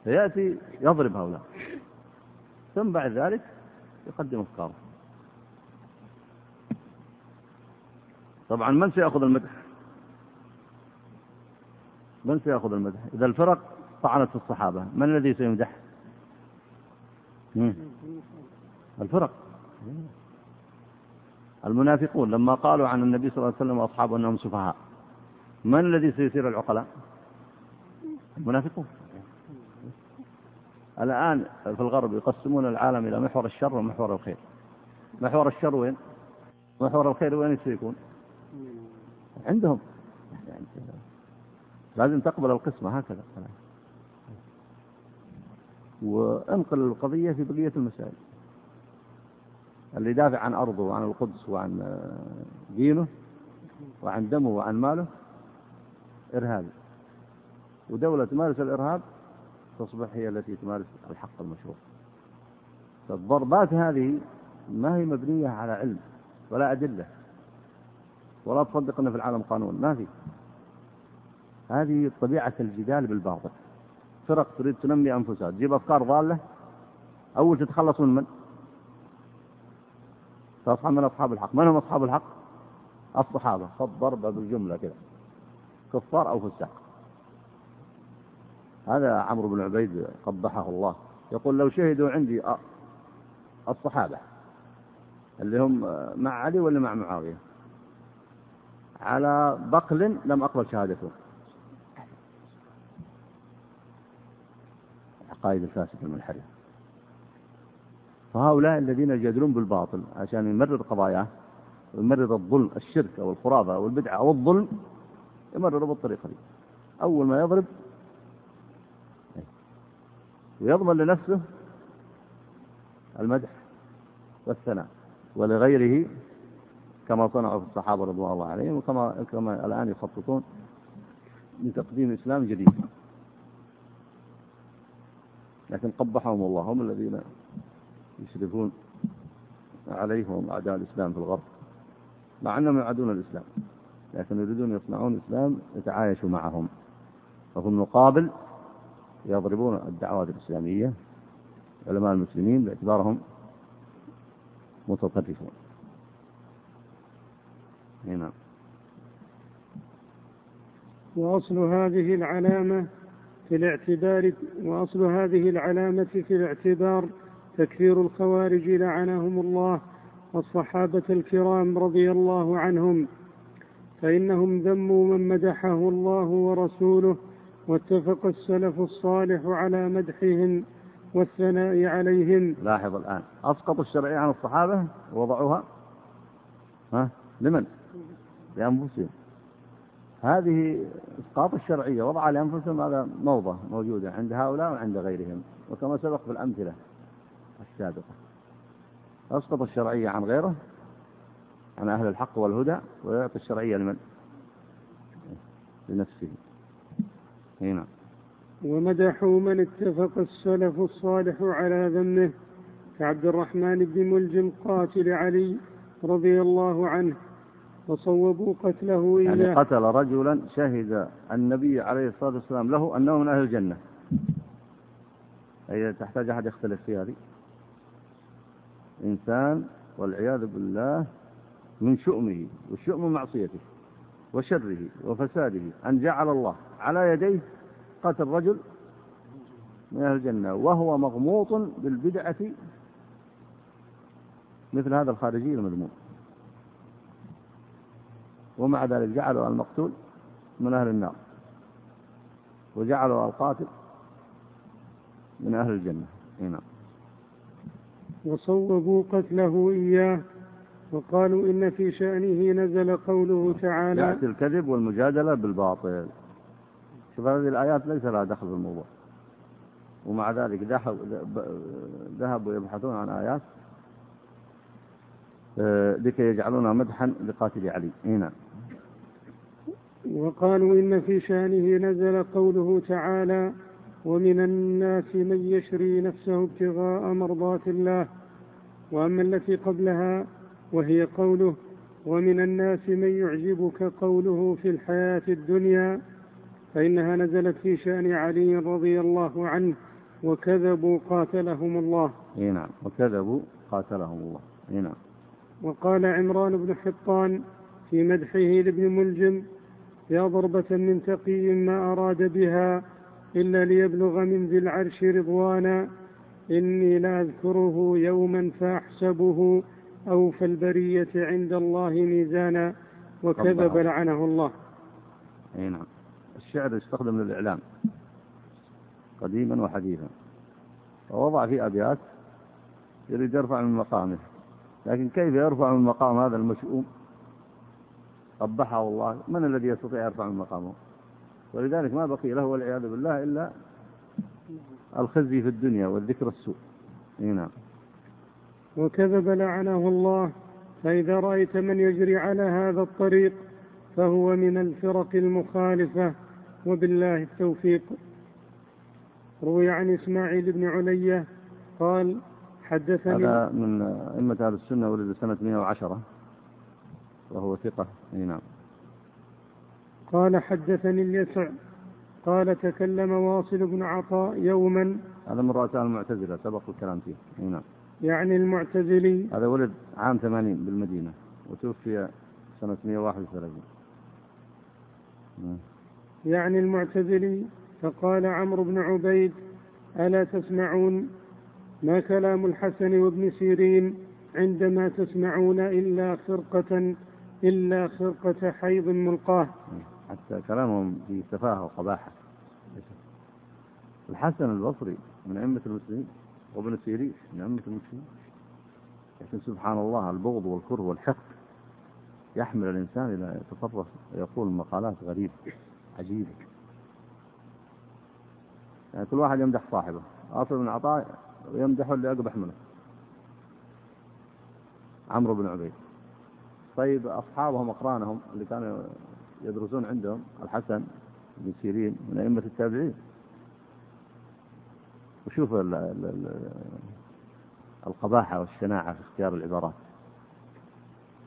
فيأتي يضرب هؤلاء. ثم بعد ذلك يقدم أفكاره. طبعا من سيأخذ المدح؟ من سيأخذ المدح؟ إذا الفرق طعنت في الصحابة من الذي سيمدح؟ الفرق. المنافقون لما قالوا عن النبي صلى الله عليه وسلم وأصحابه أنهم سفهاء من الذي سيثير العقلاء؟ المنافقون. الآن في الغرب يقسمون العالم إلى محور الشر ومحور الخير. محور الشر وين؟ محور الخير وين سيكون عندهم. لازم تقبل القسمة هكذا. وانقل القضية في بقية المسائل. اللي يدافع عن أرضه وعن القدس وعن دينه وعن دمه وعن ماله إرهابي. ودولة تمارس الإرهاب تصبح هي التي تمارس الحق المشروع. فالضربات هذه ما هي مبنية على علم ولا أدلة ولا تصدق أن في العالم قانون ما في. هذه طبيعة الجدال بالباطل. فرق تريد تنمي أنفسها تجيب أفكار ضالة أول تتخلص من من؟ تصحى من أصحاب الحق. من هم أصحاب الحق؟ الصحابة. خط ضربة بالجملة كذا. كفار أو فساق. هذا عمرو بن عبيد قبحه الله. يقول لو شهدوا عندي الصحابة اللي هم مع علي ولا مع معاوية؟ على بقل لم أقبل شهادته. العقائد الفاسدة المنحرفة فهؤلاء الذين يجادلون بالباطل عشان يمرر قضاياه ويمرر الظلم الشرك أو الخرافة أو البدعة أو الظلم يمرر بالطريقة دي. أول ما يضرب ويضمن لنفسه المدح والثناء ولغيره كما صنعوا في الصحابة رضوان الله عليهم وكما كما الآن يخططون لتقديم إسلام جديد. لكن قبحهم الله هم الذين يشرفون عليهم أعداء الإسلام في الغرب. مع أنهم يعادون الإسلام لكن يريدون يصنعون إسلام يتعايشوا معهم. وفي المقابل يضربون الدعوات الإسلامية علماء المسلمين باعتبارهم متطرفون. نعم. وأصل هذه العلامة في الاعتبار وأصل هذه العلامة في الاعتبار تكفير الخوارج لعنهم الله والصحابة الكرام رضي الله عنهم فإنهم ذموا من مدحه الله ورسوله واتفق السلف الصالح على مدحهم والثناء عليهم لاحظ الآن. أسقطوا الشرعية عن الصحابة؟ ووضعوها ها؟ لمن؟ لأنفسهم. هذه إسقاط الشرعية وضعها لأنفسهم هذا موضة موجودة عند هؤلاء وعند غيرهم وكما سبق في الأمثلة السابقة. أسقط الشرعية عن غيره؟ عن أهل الحق والهدى؟ ويعطي الشرعية لمن؟ لنفسه. هنا ومدحوا من اتفق السلف الصالح على ذمه كعبد الرحمن بن ملجم قاتل علي رضي الله عنه وصوبوا قتله إياه يعني قتل رجلا شهد النبي عليه الصلاة والسلام له أنه من أهل الجنة. هي تحتاج أحد يختلف في هذه؟ إنسان والعياذ بالله من شؤمه والشؤم معصيته. وشره وفساده أن جعل الله على يديه قتل رجل من أهل الجنة وهو مغموط بالبدعة مثل هذا الخارجي المذموم. ومع ذلك جعلوا المقتول من أهل النار وجعلوا القاتل من أهل الجنة. هنا وصوبوا قتله إياه. وقالوا إن في شأنه نزل قوله تعالى يأتي الكذب والمجادلة بالباطل. شوف هذه الآيات ليس لها دخل في الموضوع. ومع ذلك ذهبوا يبحثون عن آيات آه، لكي يجعلونها مدحا لقاتل علي. اي نعم. وقالوا إن في شأنه نزل قوله تعالى ومن الناس من يشري نفسه ابتغاء مرضات الله وأما التي قبلها وهي قوله ومن الناس من يعجبك قوله في الحياة الدنيا فإنها نزلت في شأن علي رضي الله عنه وكذبوا قاتلهم الله. إي نعم وكذبوا قاتلهم الله. إي نعم. وقال عمران بن حطان في مدحه لابن ملجم يا ضربة من تقي ما أراد بها إلا ليبلغ من ذي العرش رضوانا إني لأذكره يوما فأحسبه أوفى البرية عند الله ميزانا وكذب لعنه الله. أي نعم. الشعر يستخدم للإعلام قديما وحديثا. ووضع في أبيات يريد يرفع من مقامه. لكن كيف يرفع من مقام هذا المشؤوم؟ قبحه الله. من الذي يستطيع يرفع من مقامه؟ ولذلك ما بقي له والعياذ بالله إلا الخزي في الدنيا والذكر السوء. نعم. وكذب لعنه الله فإذا رأيت من يجري على هذا الطريق فهو من الفرق المخالفة وبالله التوفيق. روي عن إسماعيل بن علية قال حدثني هذا من أئمة أهل السنة ولد سنة 110 وهو ثقة. أي نعم. قال حدثني اليسع قال تكلم واصل بن عطاء يوما. هذا من رؤساء المعتزلة سبق الكلام فيه. أي نعم. يعني المعتزلي. هذا ولد عام 80 بالمدينة وتوفي سنة 131 نعم. يعني المعتزلي فقال عمرو بن عبيد ألا تسمعون ما كلام الحسن وابن سيرين عندما تسمعون إلا خرقة إلا خرقة حيض ملقاه. حتى كلامهم في سفاهة وقباحة. الحسن البصري من أئمة المسلمين. وابن سيرين من أئمة المسلمين لكن سبحان الله البغض والكره والحقد يحمل الإنسان إلى يتصرف ويقول مقالات غريبة عجيبة. يعني كل واحد يمدح صاحبه. أصل بن عطاء يمدح اللي أقبح منه. عمرو بن عبيد. طيب أصحابهم أقرانهم اللي كانوا يدرسون عندهم الحسن بن سيرين من أئمة التابعين. وشوف القباحة والشناعة في اختيار العبارات.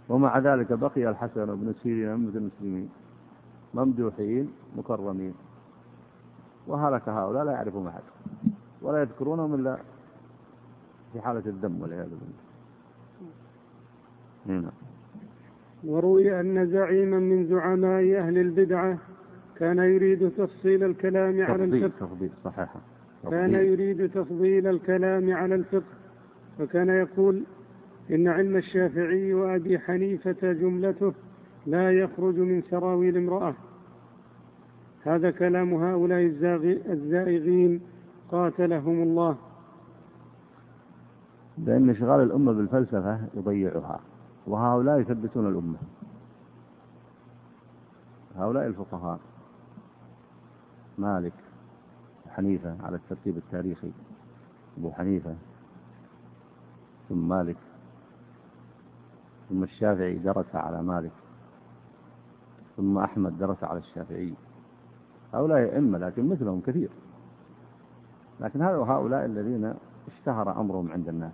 ومع ذلك بقي الحسن بن سيرين أئمة المسلمين ممدوحين مكرمين. وهلك هؤلاء لا يعرفهم أحد ولا يذكرونهم إلا في حالة الذم والعياذ بالله. نعم. وروي أن زعيما من زعماء أهل البدعة كان يريد تفصيل الكلام على الفقه تفضيل صحيحة كان يريد تفضيل الكلام على الفقه فكان يقول إن علم الشافعي وأبي حنيفة جملته لا يخرج من سراويل امرأة. هذا كلام هؤلاء الزائغين قاتلهم الله. لأن إشغال الأمة بالفلسفة يضيعها وهؤلاء يثبتون الأمة. هؤلاء الفقهاء. مالك. حنيفة على الترتيب التاريخي. أبو حنيفة ثم مالك ثم الشافعي درس على مالك ثم أحمد درس على الشافعي. هؤلاء أئمة لكن مثلهم كثير. لكن هؤلاء الذين اشتهر أمرهم عند الناس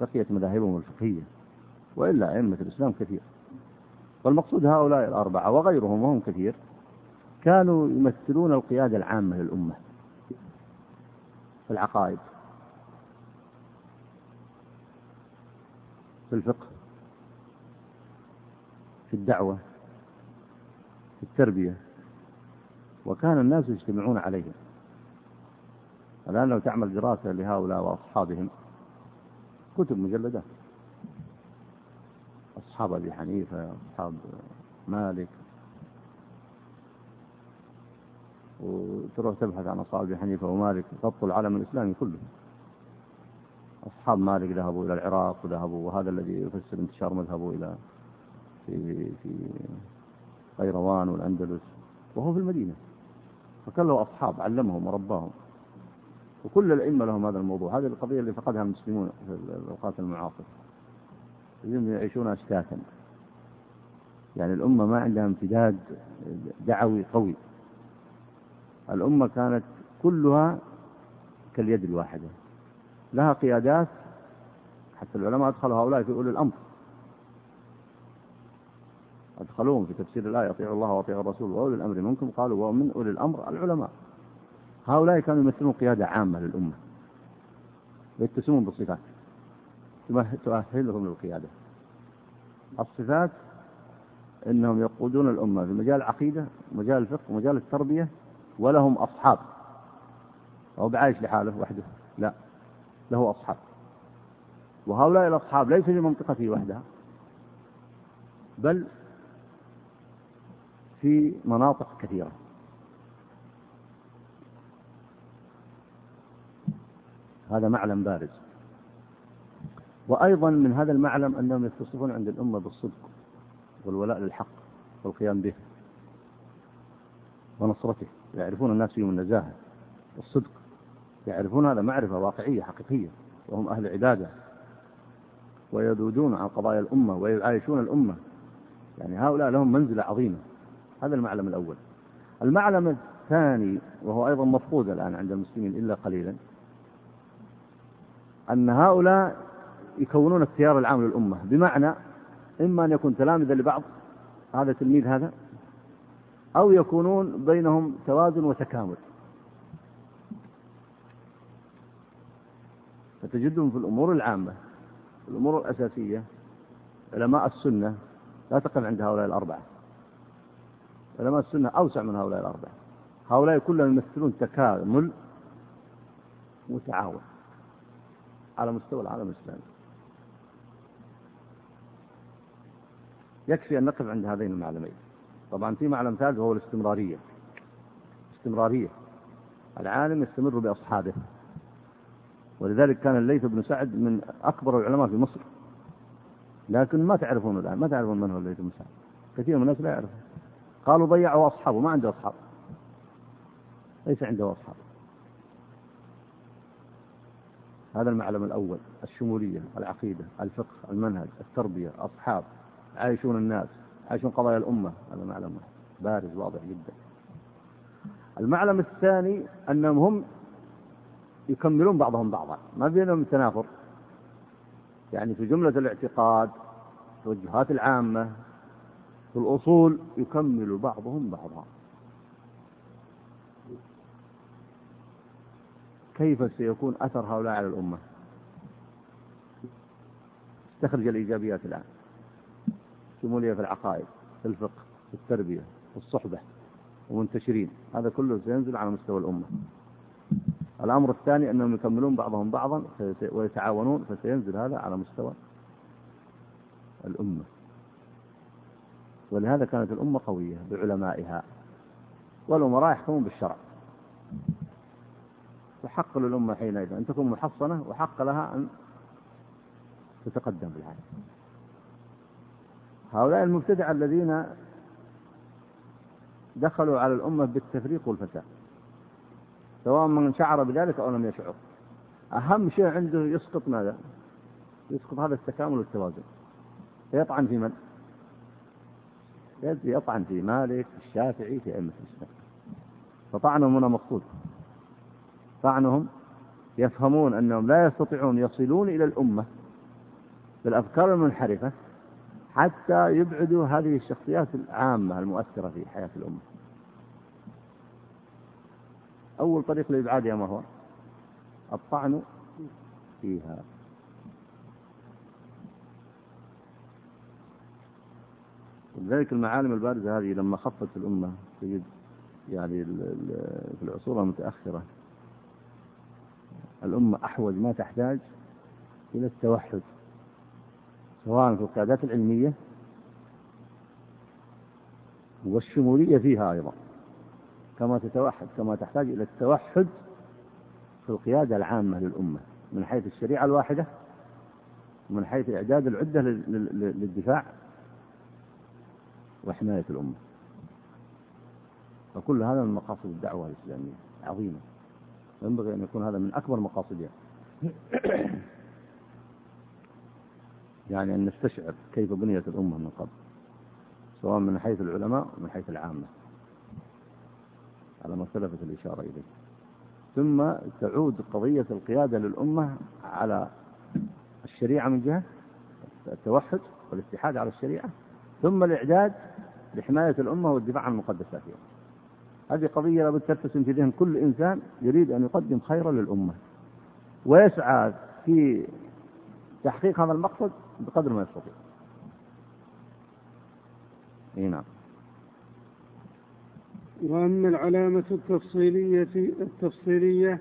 بقيت مذاهبهم الفقهية وإلا أئمة الإسلام كثير. والمقصود هؤلاء الأربعة وغيرهم وهم كثير كانوا يمثلون القيادة العامة للأمة في العقائد في الفقه في الدعوة في التربية وكان الناس يجتمعون عليهم. الآن لو تعمل دراسة لهؤلاء وأصحابهم كتب مجلدات أصحاب أبي حنيفة أصحاب مالك وتروح تبحث عن أصحاب أبي حنيفة ومالك غطوا العالم الإسلامي كله. أصحاب مالك ذهبوا إلى العراق وذهبوا وهذا الذي يفسر انتشار مذهبه إلى في في قيروان والأندلس وهو في المدينة. فكان له أصحاب علمهم ورباهم. وكل الأئمة لهم هذا الموضوع. هذه القضية اللي فقدها المسلمون في الأوقات المعاصرة. يعيشون أشتاتا. يعني الأمة ما عندها امتداد دعوي قوي. الأمة كانت كلها كاليد الواحدة. لها قيادات حتى العلماء أدخلوا هؤلاء في أولي الأمر. أدخلوهم في تفسير الآية أطيعوا الله وأطيعوا الرسول وأولي الأمر منكم. قالوا ومن أولي الأمر العلماء. هؤلاء كانوا يمثلون قيادة عامة للأمة ويتسمون بالصفات تؤهلهم للقيادة. الصفات إنهم يقودون الأمة في مجال العقيدة ومجال الفقه ومجال التربية ولهم أصحاب. هو بعايش لحاله وحده. لا له أصحاب. وهؤلاء الأصحاب ليس في منطقته وحدها بل في مناطق كثيرة. هذا معلم بارز. وأيضا من هذا المعلم أنهم يتصفون عند الأمة بالصدق والولاء للحق والقيام به. ونصرته يعرفون الناس فيهم النزاهة والصدق يعرفون هذا معرفة واقعية حقيقية وهم أهل عبادة ويذودون عن قضايا الأمة ويعايشون الأمة. يعني هؤلاء لهم منزلة عظيمة. هذا المعلم الأول. المعلم الثاني وهو أيضا مفقود الآن عند المسلمين إلا قليلا أن هؤلاء يكونون التيار العام للأمة. بمعنى إما أن يكون تلامذة لبعض هذا تلميذ هذا أو يكونون بينهم توازن وتكامل. فتجدهم في الأمور العامة في الأمور الأساسية علماء السنة لا تقف عند هؤلاء الأربعة. علماء السنة أوسع من هؤلاء الأربعة. هؤلاء كلهم يمثلون تكامل وتعاون على مستوى العالم الإسلامي. يكفي أن نقف عند هذين المعلمين. طبعا في معلم ثالث وهو الاستمرارية. استمرارية. العالم يستمر بأصحابه. ولذلك كان الليث بن سعد من أكبر العلماء في مصر. لكن ما تعرفون الآن ما تعرفون من هو الليث بن سعد. كثير من الناس لا يعرفون. قالوا ضيعوا أصحابه ما عنده أصحاب. ليس عنده أصحاب. هذا المعلم الأول الشمولية العقيدة الفقه المنهج التربية أصحاب عايشون الناس. عايشون قضايا الأمة؟ هذا معلم بارز واضح جدا. المعلم الثاني أنهم هم يكملون بعضهم بعضا ما بينهم تنافر. يعني في جملة الاعتقاد التوجهات العامة في الأصول يكمل بعضهم بعضا. كيف سيكون أثر هؤلاء على الأمة؟ استخرج الإيجابيات الآن. شمولية في العقائد في الفقه في التربية في الصحبة ومنتشرين. هذا كله سينزل على مستوى الأمة. الأمر الثاني أنهم يكملون بعضهم بعضا ويتعاونون فسينزل هذا على مستوى الأمة. ولهذا كانت الأمة قوية بعلمائها. والأمراء يحكمون بالشرع. وحق للأمة حينئذ أن تكون محصنة وحق لها أن تتقدم بالعالم. هؤلاء المبتدعة الذين دخلوا على الأمة بالتفريق والفساد سواء من شعر بذلك أو لم يشعر أهم شيء عنده يسقط ماذا؟ يسقط هذا التكامل والتوازن فيطعن في من؟ يطعن في مالك في الشافعي في أئمة الإسلام فطعنهم هنا مقصود طعنهم يفهمون أنهم لا يستطيعون يصلون إلى الأمة بالأفكار المنحرفة حتى يبعدوا هذه الشخصيات العامة المؤثرة في حياة الأمة. أول طريق لإبعادها ما هو الطعن فيها. ولذلك المعالم البارزة هذه لما خفت الأمة تجد يعني في العصور المتأخرة الأمة أحوج ما تحتاج إلى التوحد. سواء في القيادات العلمية والشمولية فيها أيضا. كما تتوحد كما تحتاج إلى التوحد في القيادة العامة للأمة. من حيث الشريعة الواحدة ومن حيث إعداد العدة للدفاع وحماية الأمة. فكل هذا من مقاصد الدعوة الإسلامية. عظيمة. ينبغي أن يكون هذا من أكبر مقاصدها. يعني أن نستشعر كيف بنيت الأمة من قبل سواء من حيث العلماء ومن حيث العامة على ما سلفت الإشارة إليه. ثم تعود قضية القيادة للأمة على الشريعة من جهة التوحد والاتحاد على الشريعة ثم الإعداد لحماية الأمة والدفاع عن مقدساتها. هذه قضية لابد ترتسم في ذهن كل إنسان يريد أن يقدم خيرا للأمة ويسعى في تحقيق هذا المقصد بقدر ما يستطيع. إي نعم. وأما العلامة التفصيلية التفصيلية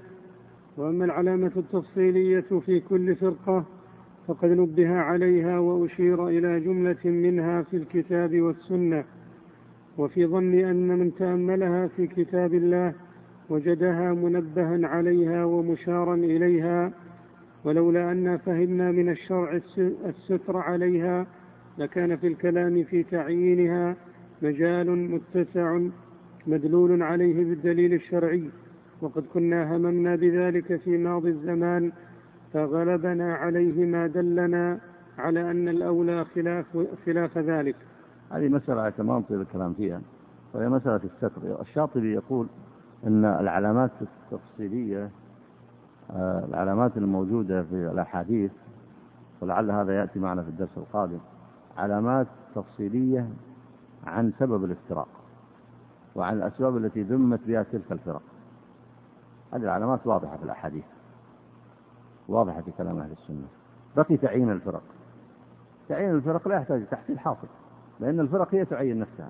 وأما العلامة التفصيلية في كل فرقة فقد نبه عليها وأشير إلى جملة منها في الكتاب والسنة وفي ظن أن من تأملها في كتاب الله وجدها منبها عليها ومشارا إليها ولولا أن فهمنا من الشرع الستر عليها لكان في الكلام في تعيينها مجال متسع مدلول عليه بالدليل الشرعي وقد كنا هممنا بذلك في ماضي الزمان فغلبنا عليه ما دلنا على أن الأولى خلاف, خلاف ذلك. هذه مسألة تمام طيب الكلام فيها وهي مسألة الستر. الشاطبي يقول أن العلامات التفصيلية العلامات الموجودة في الأحاديث ولعل هذا يأتي معنا في الدرس القادم علامات تفصيلية عن سبب الافتراق وعن الأسباب التي ذمت بها تلك الفرق. هذه العلامات واضحة في الأحاديث واضحة في كلام أهل السنة. بقي تعيين الفرق. تعيين الفرق لا يحتاج تحصيل حاصل لأن الفرق هي تعين نفسها.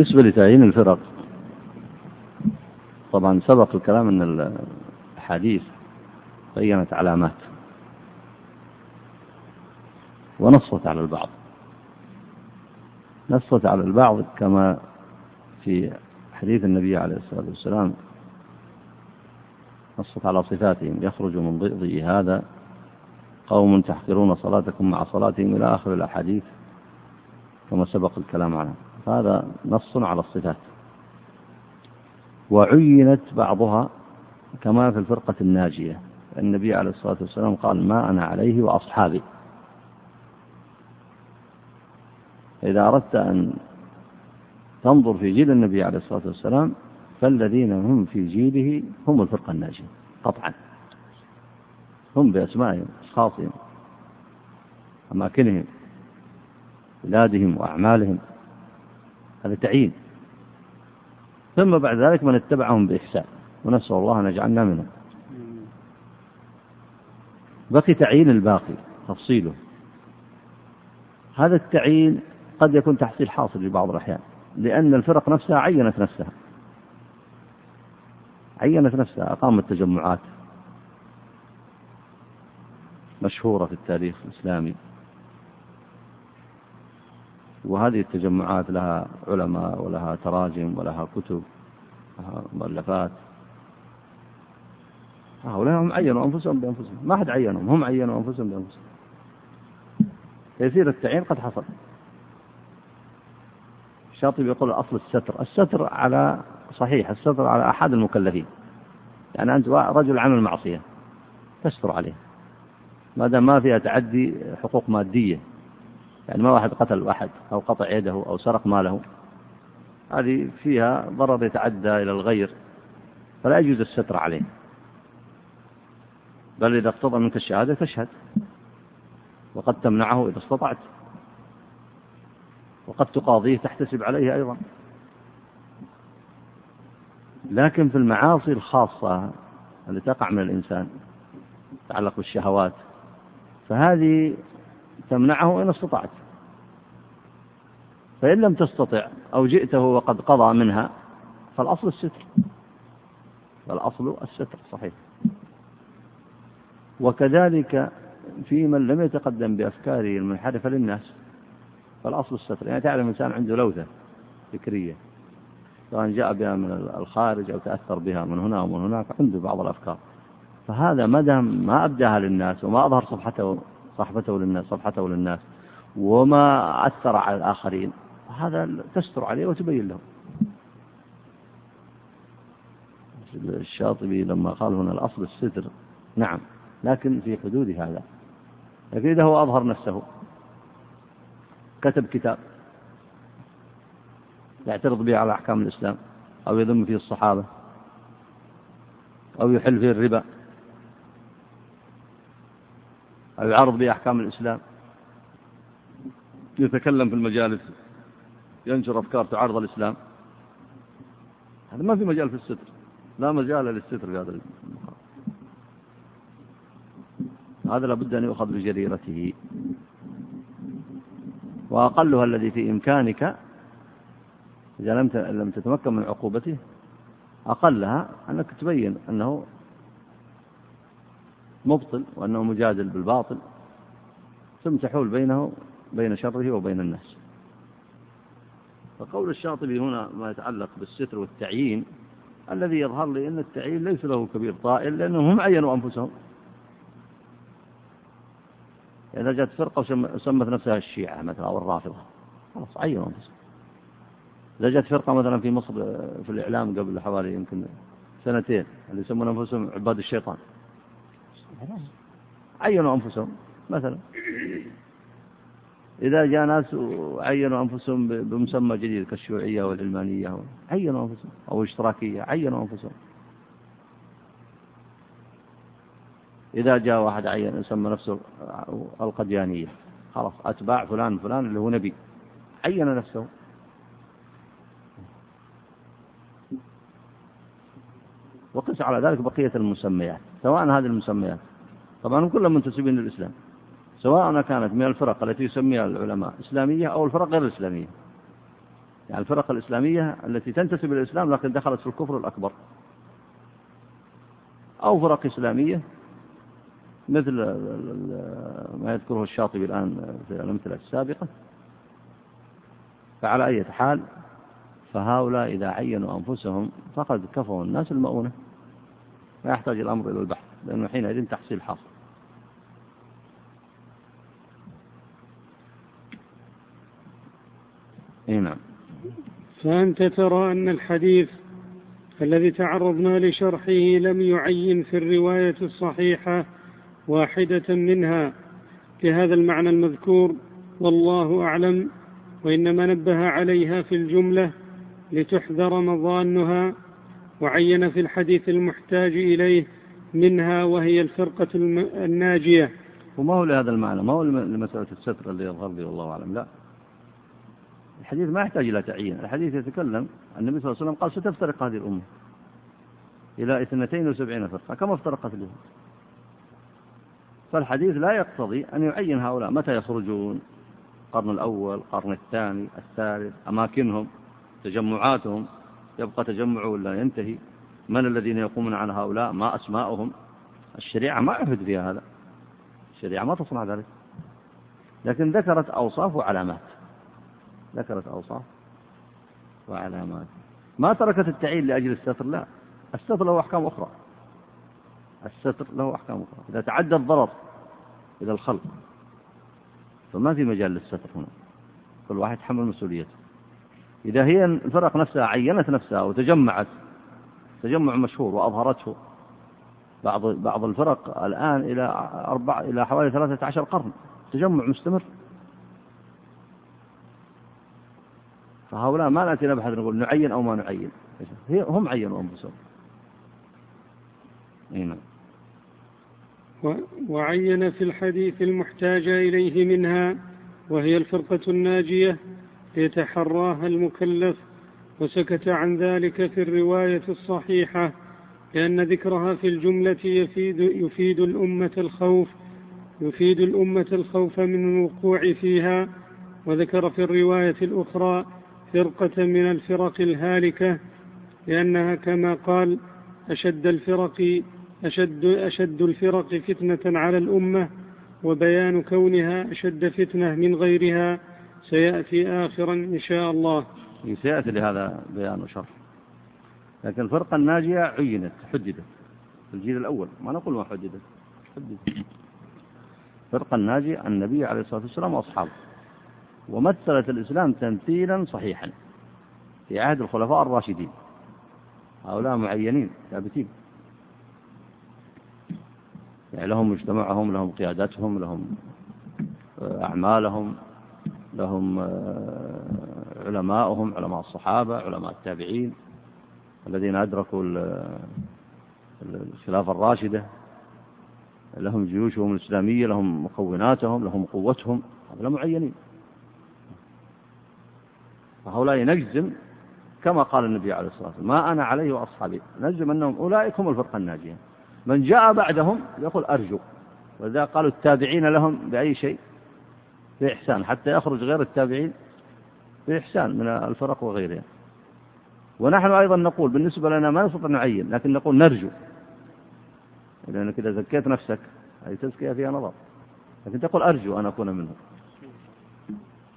بالنسبة لتعيين الفرق طبعا سبق الكلام أن الأحاديث بينت علامات ونصت على البعض. نصت على البعض كما في حديث النبي عليه الصلاة والسلام نصت على صفاتهم يخرج من ضئضئ هذا قوم تحقرون صلاتكم مع صلاتهم إلى آخر الأحاديث كما سبق الكلام عنها. هذا نص على الصفات. وعينت بعضها كما في الفرقة الناجية. النبي عليه الصلاة والسلام قال ما أنا عليه وأصحابي. إذا أردت أن تنظر في جيل النبي عليه الصلاة والسلام فالذين هم في جيله هم الفرقة الناجية قطعا. هم بأسمائهم أشخاصهم أماكنهم بلادهم وأعمالهم. هذا تعيين. ثم بعد ذلك من اتبعهم بإحسان. ونسأل الله أن يجعلنا منهم. بقي تعيين الباقي تفصيله. هذا التعيين قد يكون تحصيل حاصل في بعض الأحيان لأن الفرق نفسها عينت نفسها. عينت نفسها أقامت تجمعات مشهورة في التاريخ الإسلامي. وهذه التجمعات لها علماء ولها تراجم ولها كتب لها مؤلفات. هؤلاء هم عينوا أنفسهم بأنفسهم. ما حد عينهم هم عينوا أنفسهم بأنفسهم. تيسير التعيين قد حصل. الشاطبي يقول أصل الستر. الستر على صحيح الستر على أحد المكلفين. يعني أنت رجل عمل معصية تستر عليه. ما دام ما فيها تعدي حقوق مادية. يعني ما واحد قتل واحد أو قطع يده أو سرق ماله. هذه فيها ضرر يتعدى إلى الغير فلا يجوز الستر عليه. بل إذا اقتضى منك الشهادة تشهد وقد تمنعه إذا استطعت. وقد تقاضيه تحتسب عليه أيضا. لكن في المعاصي الخاصة التي تقع من الإنسان تتعلق بالشهوات فهذه تمنعه إن استطعت. فإن لم تستطع أو جئته وقد قضى منها فالأصل الستر. فالأصل الستر صحيح. وكذلك في من لم يتقدم بأفكاره المنحرفة للناس فالأصل الستر. يعني تعلم إنسان عنده لوثة فكرية سواء جاء بها من الخارج أو تأثر بها من هنا ومن هناك عنده بعض الأفكار. فهذا ما دام ما أبداها للناس وما أظهر صفحته صحبته للناس صفحته للناس وما أثر على الآخرين هذا تستر عليه وتبين له. الشاطبي لما قال هنا الأصل الستر نعم لكن في حدود هذا. لكن إذا هو أظهر نفسه كتب كتاب يعترض به على أحكام الإسلام أو يذم فيه الصحابة أو يحل فيه الربا أو يعرض به أحكام الإسلام يتكلم في المجالس. ينشر أفكار تعارض الإسلام. هذا ما في مجال في الستر. لا مجال للستر في هذا المقام. هذا لابد أن يؤخذ بجريرته. وأقلها الذي في إمكانك إذا لم لم تتمكن من عقوبته أقلها أنك تبين أنه مبطل وأنه مجادل بالباطل. ثم تحول بينه بين شره وبين الناس. فقول الشاطبي هنا ما يتعلق بالستر والتعيين الذي يظهر لي أن التعيين ليس له كبير طائل لأنهم هم عينوا أنفسهم. إذا جاءت فرقة وسمت نفسها الشيعة مثلا أو الرافضة خلاص عينوا أنفسهم. إذا جاءت فرقة مثلا في مصر في الإعلام قبل حوالي يمكن سنتين اللي يسمون أنفسهم عباد الشيطان. عينوا أنفسهم مثلا. إذا جاء ناس وعينوا أنفسهم بمسمى جديد كالشيوعية والعلمانية عينوا أنفسهم أو الاشتراكية عينوا أنفسهم. إذا جاء واحد عين يسمى نفسه القديانية خلاص أتباع فلان فلان اللي هو نبي عين نفسه. وقس على ذلك بقية المسميات سواء هذه المسميات. طبعا هم كلهم منتسبين للإسلام. سواء كانت من الفرق التي يسميها العلماء إسلامية أو الفرق غير الإسلامية يعني الفرق الإسلامية التي تنتسب إلى الإسلام لكن دخلت في الكفر الأكبر. أو فرق إسلامية مثل ما يذكره الشاطبي الآن في الأمثلة السابقة. فعلى أي حال فهؤلاء إذا عينوا أنفسهم فقد كفوا الناس المؤونة. لا يحتاج الأمر إلى البحث لأنه حينئذ تحصيل حاصل. نعم. فأنت ترى أن الحديث الذي تعرضنا لشرحه لم يعين في الرواية الصحيحة واحدة منها. بهذا المعنى المذكور والله أعلم وإنما نبه عليها في الجملة لتحذر مظانها وعين في الحديث المحتاج إليه منها وهي الفرقة الناجية. وما هو لهذا المعنى؟ ما هو لمسألة الستر اللي يظهر لي والله أعلم لا. الحديث ما يحتاج إلى تعيين. الحديث يتكلم النبي صلى الله عليه وسلم قال ستفترق هذه الأمة إلى اثنتين وسبعين فرقة كما افترقت اليهود. فالحديث لا يقتضي أن يعين هؤلاء متى يخرجون؟ القرن الأول القرن الثاني الثالث أماكنهم تجمعاتهم يبقى تجمع ولا ينتهي؟ من الذين يقومون على هؤلاء؟ ما أسماؤهم؟ الشريعة ما عهد فيها هذا. الشريعة ما تصنع ذلك. لكن ذكرت أوصاف وعلامات. ذكرت أوصاف وعلامات. ما تركت التعيين لأجل الستر؟ لا. الستر له أحكام أخرى. الستر له أحكام أخرى. إذا تعدى الضرر إلى الخلق فما في مجال للستر هنا. كل واحد يتحمل مسؤوليته. إذا هي الفرق نفسها عينت نفسها وتجمعت تجمع مشهور وأظهرته. بعض بعض الفرق الآن إلى أربع إلى حوالي ثلاثة عشر قرن. تجمع مستمر. فهؤلاء ما نأتي نبحث نقول نعين أو ما نعين. هم عينوا أنفسهم. نعم. وعين في الحديث المحتاج إليه منها وهي الفرقة الناجية يتحراها المكلف وسكت عن ذلك في الرواية الصحيحة لأن ذكرها في الجملة يفيد, يفيد الأمة الخوف يفيد الأمة الخوف من الوقوع فيها وذكر في الرواية الأخرى فرقة من الفرق الهالكة لأنها كما قال أشد الفرق أشد أشد الفرق فتنة على الأمة وبيان كونها أشد فتنة من غيرها سيأتي آخرا إن شاء الله. سيأتي لهذا بيان وشرح. لكن الفرقة الناجية عينت حددت في الجيل الأول ما نقول ما حددت حددت الفرقة الناجية النبي عليه الصلاة والسلام وأصحابه. ومثلت الإسلام تمثيلا صحيحا في عهد الخلفاء الراشدين. هؤلاء معينين ثابتين. يعني لهم مجتمعهم لهم قيادتهم لهم آه، أعمالهم لهم آه، علماؤهم علماء الصحابة علماء التابعين الذين أدركوا الخلافة الراشدة. لهم جيوشهم الإسلامية لهم مكوناتهم لهم قوتهم. هؤلاء معينين. فهؤلاء نجزم كما قال النبي عليه الصلاة والسلام ما أنا عليه وأصحابي. نجزم أنهم أولئك هم الفرقة الناجية. من جاء بعدهم يقول أرجو. وإذا قالوا التابعين لهم بأي شيء؟ بإحسان حتى يخرج غير التابعين بإحسان من الفرق وغيرها ونحن أيضا نقول بالنسبة لنا ما نستطيع نعين لكن نقول نرجو. لأنك إذا زكيت نفسك هذه تزكية فيها نظر. لكن تقول أرجو أن أكون منهم.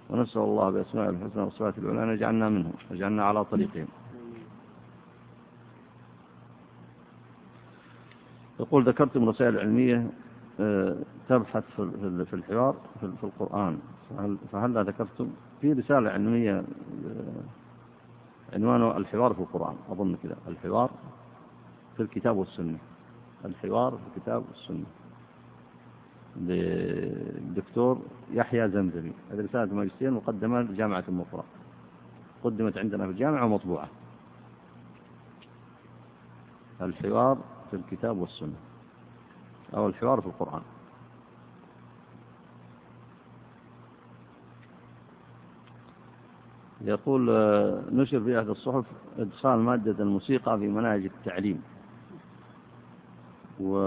ونسأل الله بأسماء الحسنى والصفات العلى أن يجعلنا منهم يجعلنا على طريقهم. يقول ذكرتم رسائل علمية آه، تبحث في الحوار في القرآن. فهل ذكرتم؟ في رسالة علمية آه، عنوانه الحوار في القرآن. أظن كذا الحوار في الكتاب والسنة. الحوار في الكتاب والسنة. للدكتور يحيى زمزمي هذه رسالة ماجستير مقدمة لجامعة المفرق قدمت عندنا في الجامعة ومطبوعة. الحوار في الكتاب والسنة. أو الحوار في القرآن. يقول آه، نشر في أحد الصحف إدخال مادة الموسيقى في مناهج التعليم. و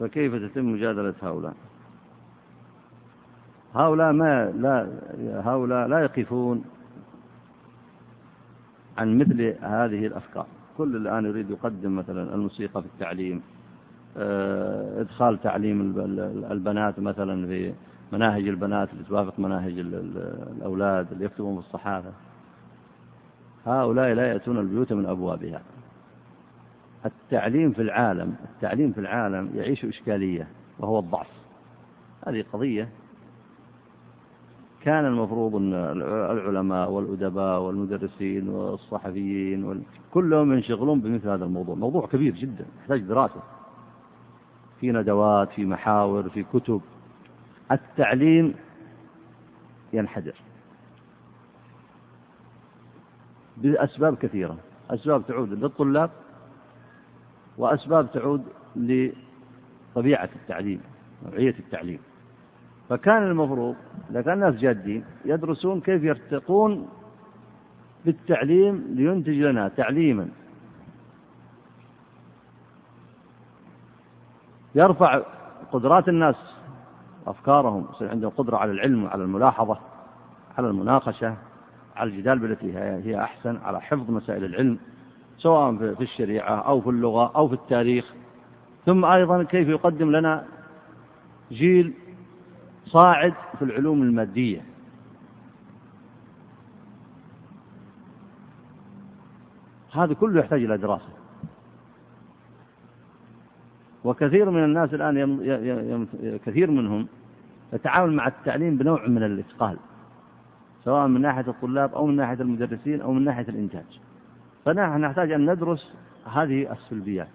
فكيف تتم مجادلة هؤلاء؟ هؤلاء ما لا هؤلاء لا يقفون عن مثل هذه الأفكار. كل الآن يريد يقدم مثلا الموسيقى في التعليم آه، إدخال تعليم البنات مثلا في مناهج البنات اللي توافق مناهج الأولاد اللي يكتبون في الصحافة. هؤلاء لا يأتون البيوت من أبوابها. التعليم في العالم التعليم في العالم يعيش إشكالية وهو الضعف. هذه قضية كان المفروض أن العلماء والأدباء والمدرسين والصحفيين كلهم ينشغلون بمثل هذا الموضوع. موضوع كبير جدا يحتاج دراسة. في ندوات في محاور في كتب. التعليم ينحدر. بأسباب كثيرة. أسباب تعود للطلاب وأسباب تعود لطبيعة التعليم نوعية التعليم. فكان المفروض إذا كان الناس جادين يدرسون كيف يرتقون بالتعليم لينتج لنا تعليما. يرفع قدرات الناس أفكارهم يصير عندهم قدرة على العلم وعلى الملاحظة على المناقشة على الجدال بالتي هي أحسن على حفظ مسائل العلم. سواء في الشريعة أو في اللغة أو في التاريخ. ثم أيضا كيف يقدم لنا جيل صاعد في العلوم المادية. هذا كله يحتاج إلى دراسة. وكثير من الناس الآن يم يم كثير منهم يتعامل مع التعليم بنوع من الإثقال سواء من ناحية الطلاب أو من ناحية المدرسين أو من ناحية الإنتاج. فنحن نحتاج أن ندرس هذه السلبيات.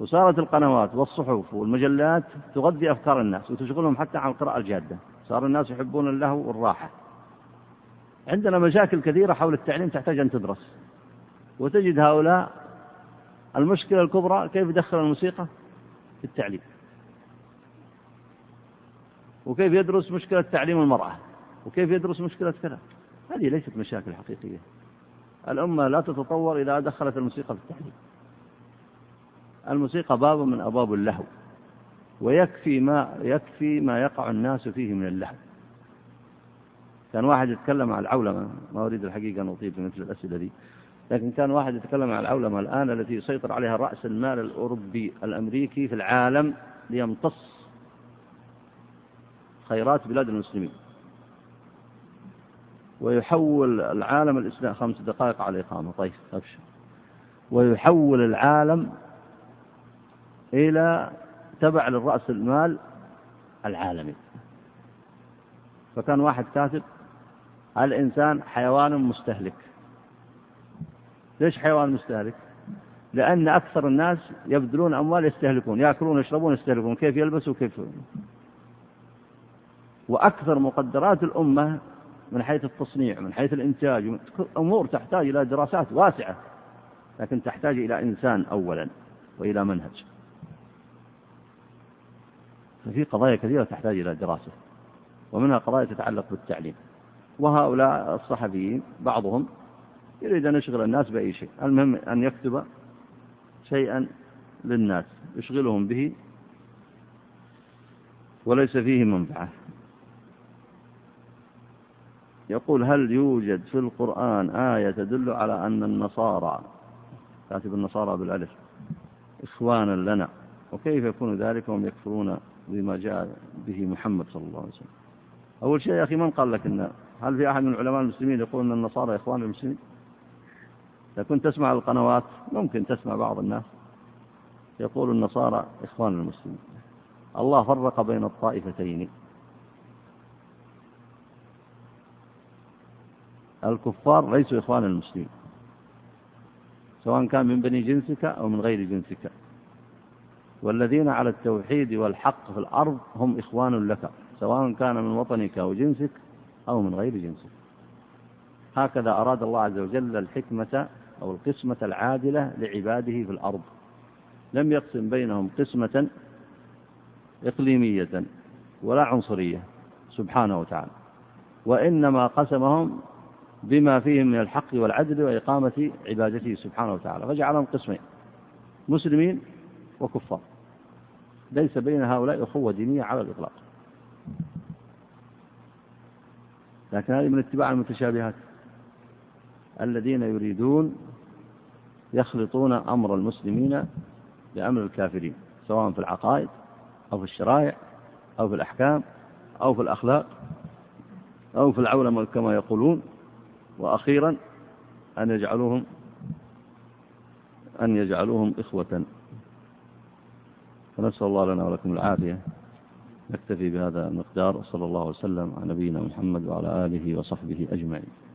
وصارت القنوات والصحف والمجلات تغذي أفكار الناس وتشغلهم حتى عن القراءة الجادة. صار الناس يحبون اللهو والراحة. عندنا مشاكل كثيرة حول التعليم تحتاج أن تدرس. وتجد هؤلاء المشكلة الكبرى كيف يدخل الموسيقى؟ في التعليم. وكيف يدرس مشكلة تعليم المرأة؟ وكيف يدرس مشكلة كذا؟ هذه ليست مشاكل حقيقية. الأمة لا تتطور إذا دخلت الموسيقى في التعليم الموسيقى باب من أبواب اللهو ويكفي ما يكفي ما يقع الناس فيه من اللهو. كان واحد يتكلم عن العولمة ما أريد الحقيقة أن أطيب في مثل الأسئلة دي لكن كان واحد يتكلم عن العولمة الآن التي يسيطر عليها رأس المال الأوروبي الأمريكي في العالم ليمتص خيرات بلاد المسلمين. ويحول العالم الإسلام خمس دقائق على الإقامة. طيب أبشر. ويحول العالم إلى تبع للرأس المال العالمي. فكان واحد كاتب الإنسان حيوان مستهلك. ليش حيوان مستهلك؟ لأن أكثر الناس يبذلون أموال يستهلكون يأكلون يشربون يستهلكون. كيف يلبسوا؟ كيف وأكثر مقدرات الأمة من حيث التصنيع من حيث الإنتاج أمور تحتاج إلى دراسات واسعة لكن تحتاج إلى إنسان أولا وإلى منهج. ففي قضايا كثيرة تحتاج إلى دراسة ومنها قضايا تتعلق بالتعليم. وهؤلاء الصحفيين بعضهم يريد أن يشغل الناس بأي شيء المهم أن يكتب شيئا للناس يشغلهم به وليس فيه منفعة. يقول هل يوجد في القرآن آية تدل على أن النصارى كاتب النصارى بالألف إخوانا لنا وكيف يكون ذلك؟ وهم يكفرون بما جاء به محمد صلى الله عليه وسلم. أول شيء يا أخي من قال لك أن هل في أحد من علماء المسلمين يقول أن النصارى إخوان المسلمين؟ إذا كنت تسمع القنوات ممكن تسمع بعض الناس يقول النصارى إخوان المسلمين. الله فرق بين الطائفتين. الكفار ليسوا إخوان المسلمين سواء كان من بني جنسك أو من غير جنسك. والذين على التوحيد والحق في الأرض هم إخوان لك سواء كان من وطنك أو جنسك أو من غير جنسك. هكذا أراد الله عز وجل الحكمة أو القسمة العادلة لعباده في الأرض. لم يقسم بينهم قسمة إقليمية ولا عنصرية سبحانه وتعالى. وإنما قسمهم بما فيهم من الحق والعدل وإقامة عبادته سبحانه وتعالى. فجعلهم قسمين مسلمين وكفار. ليس بين هؤلاء أخوة دينية على الإطلاق. لكن هذه من اتباع المتشابهات. الذين يريدون يخلطون أمر المسلمين بأمر الكافرين سواء في العقائد أو في الشرائع أو في الأحكام أو في الأخلاق أو في العولمة كما يقولون. وأخيرا أن يجعلوهم أن يجعلوهم إخوة. فنسأل الله لنا ولكم العافية. نكتفي بهذا المقدار صلى الله وسلم على نبينا محمد وعلى آله وصحبه أجمعين.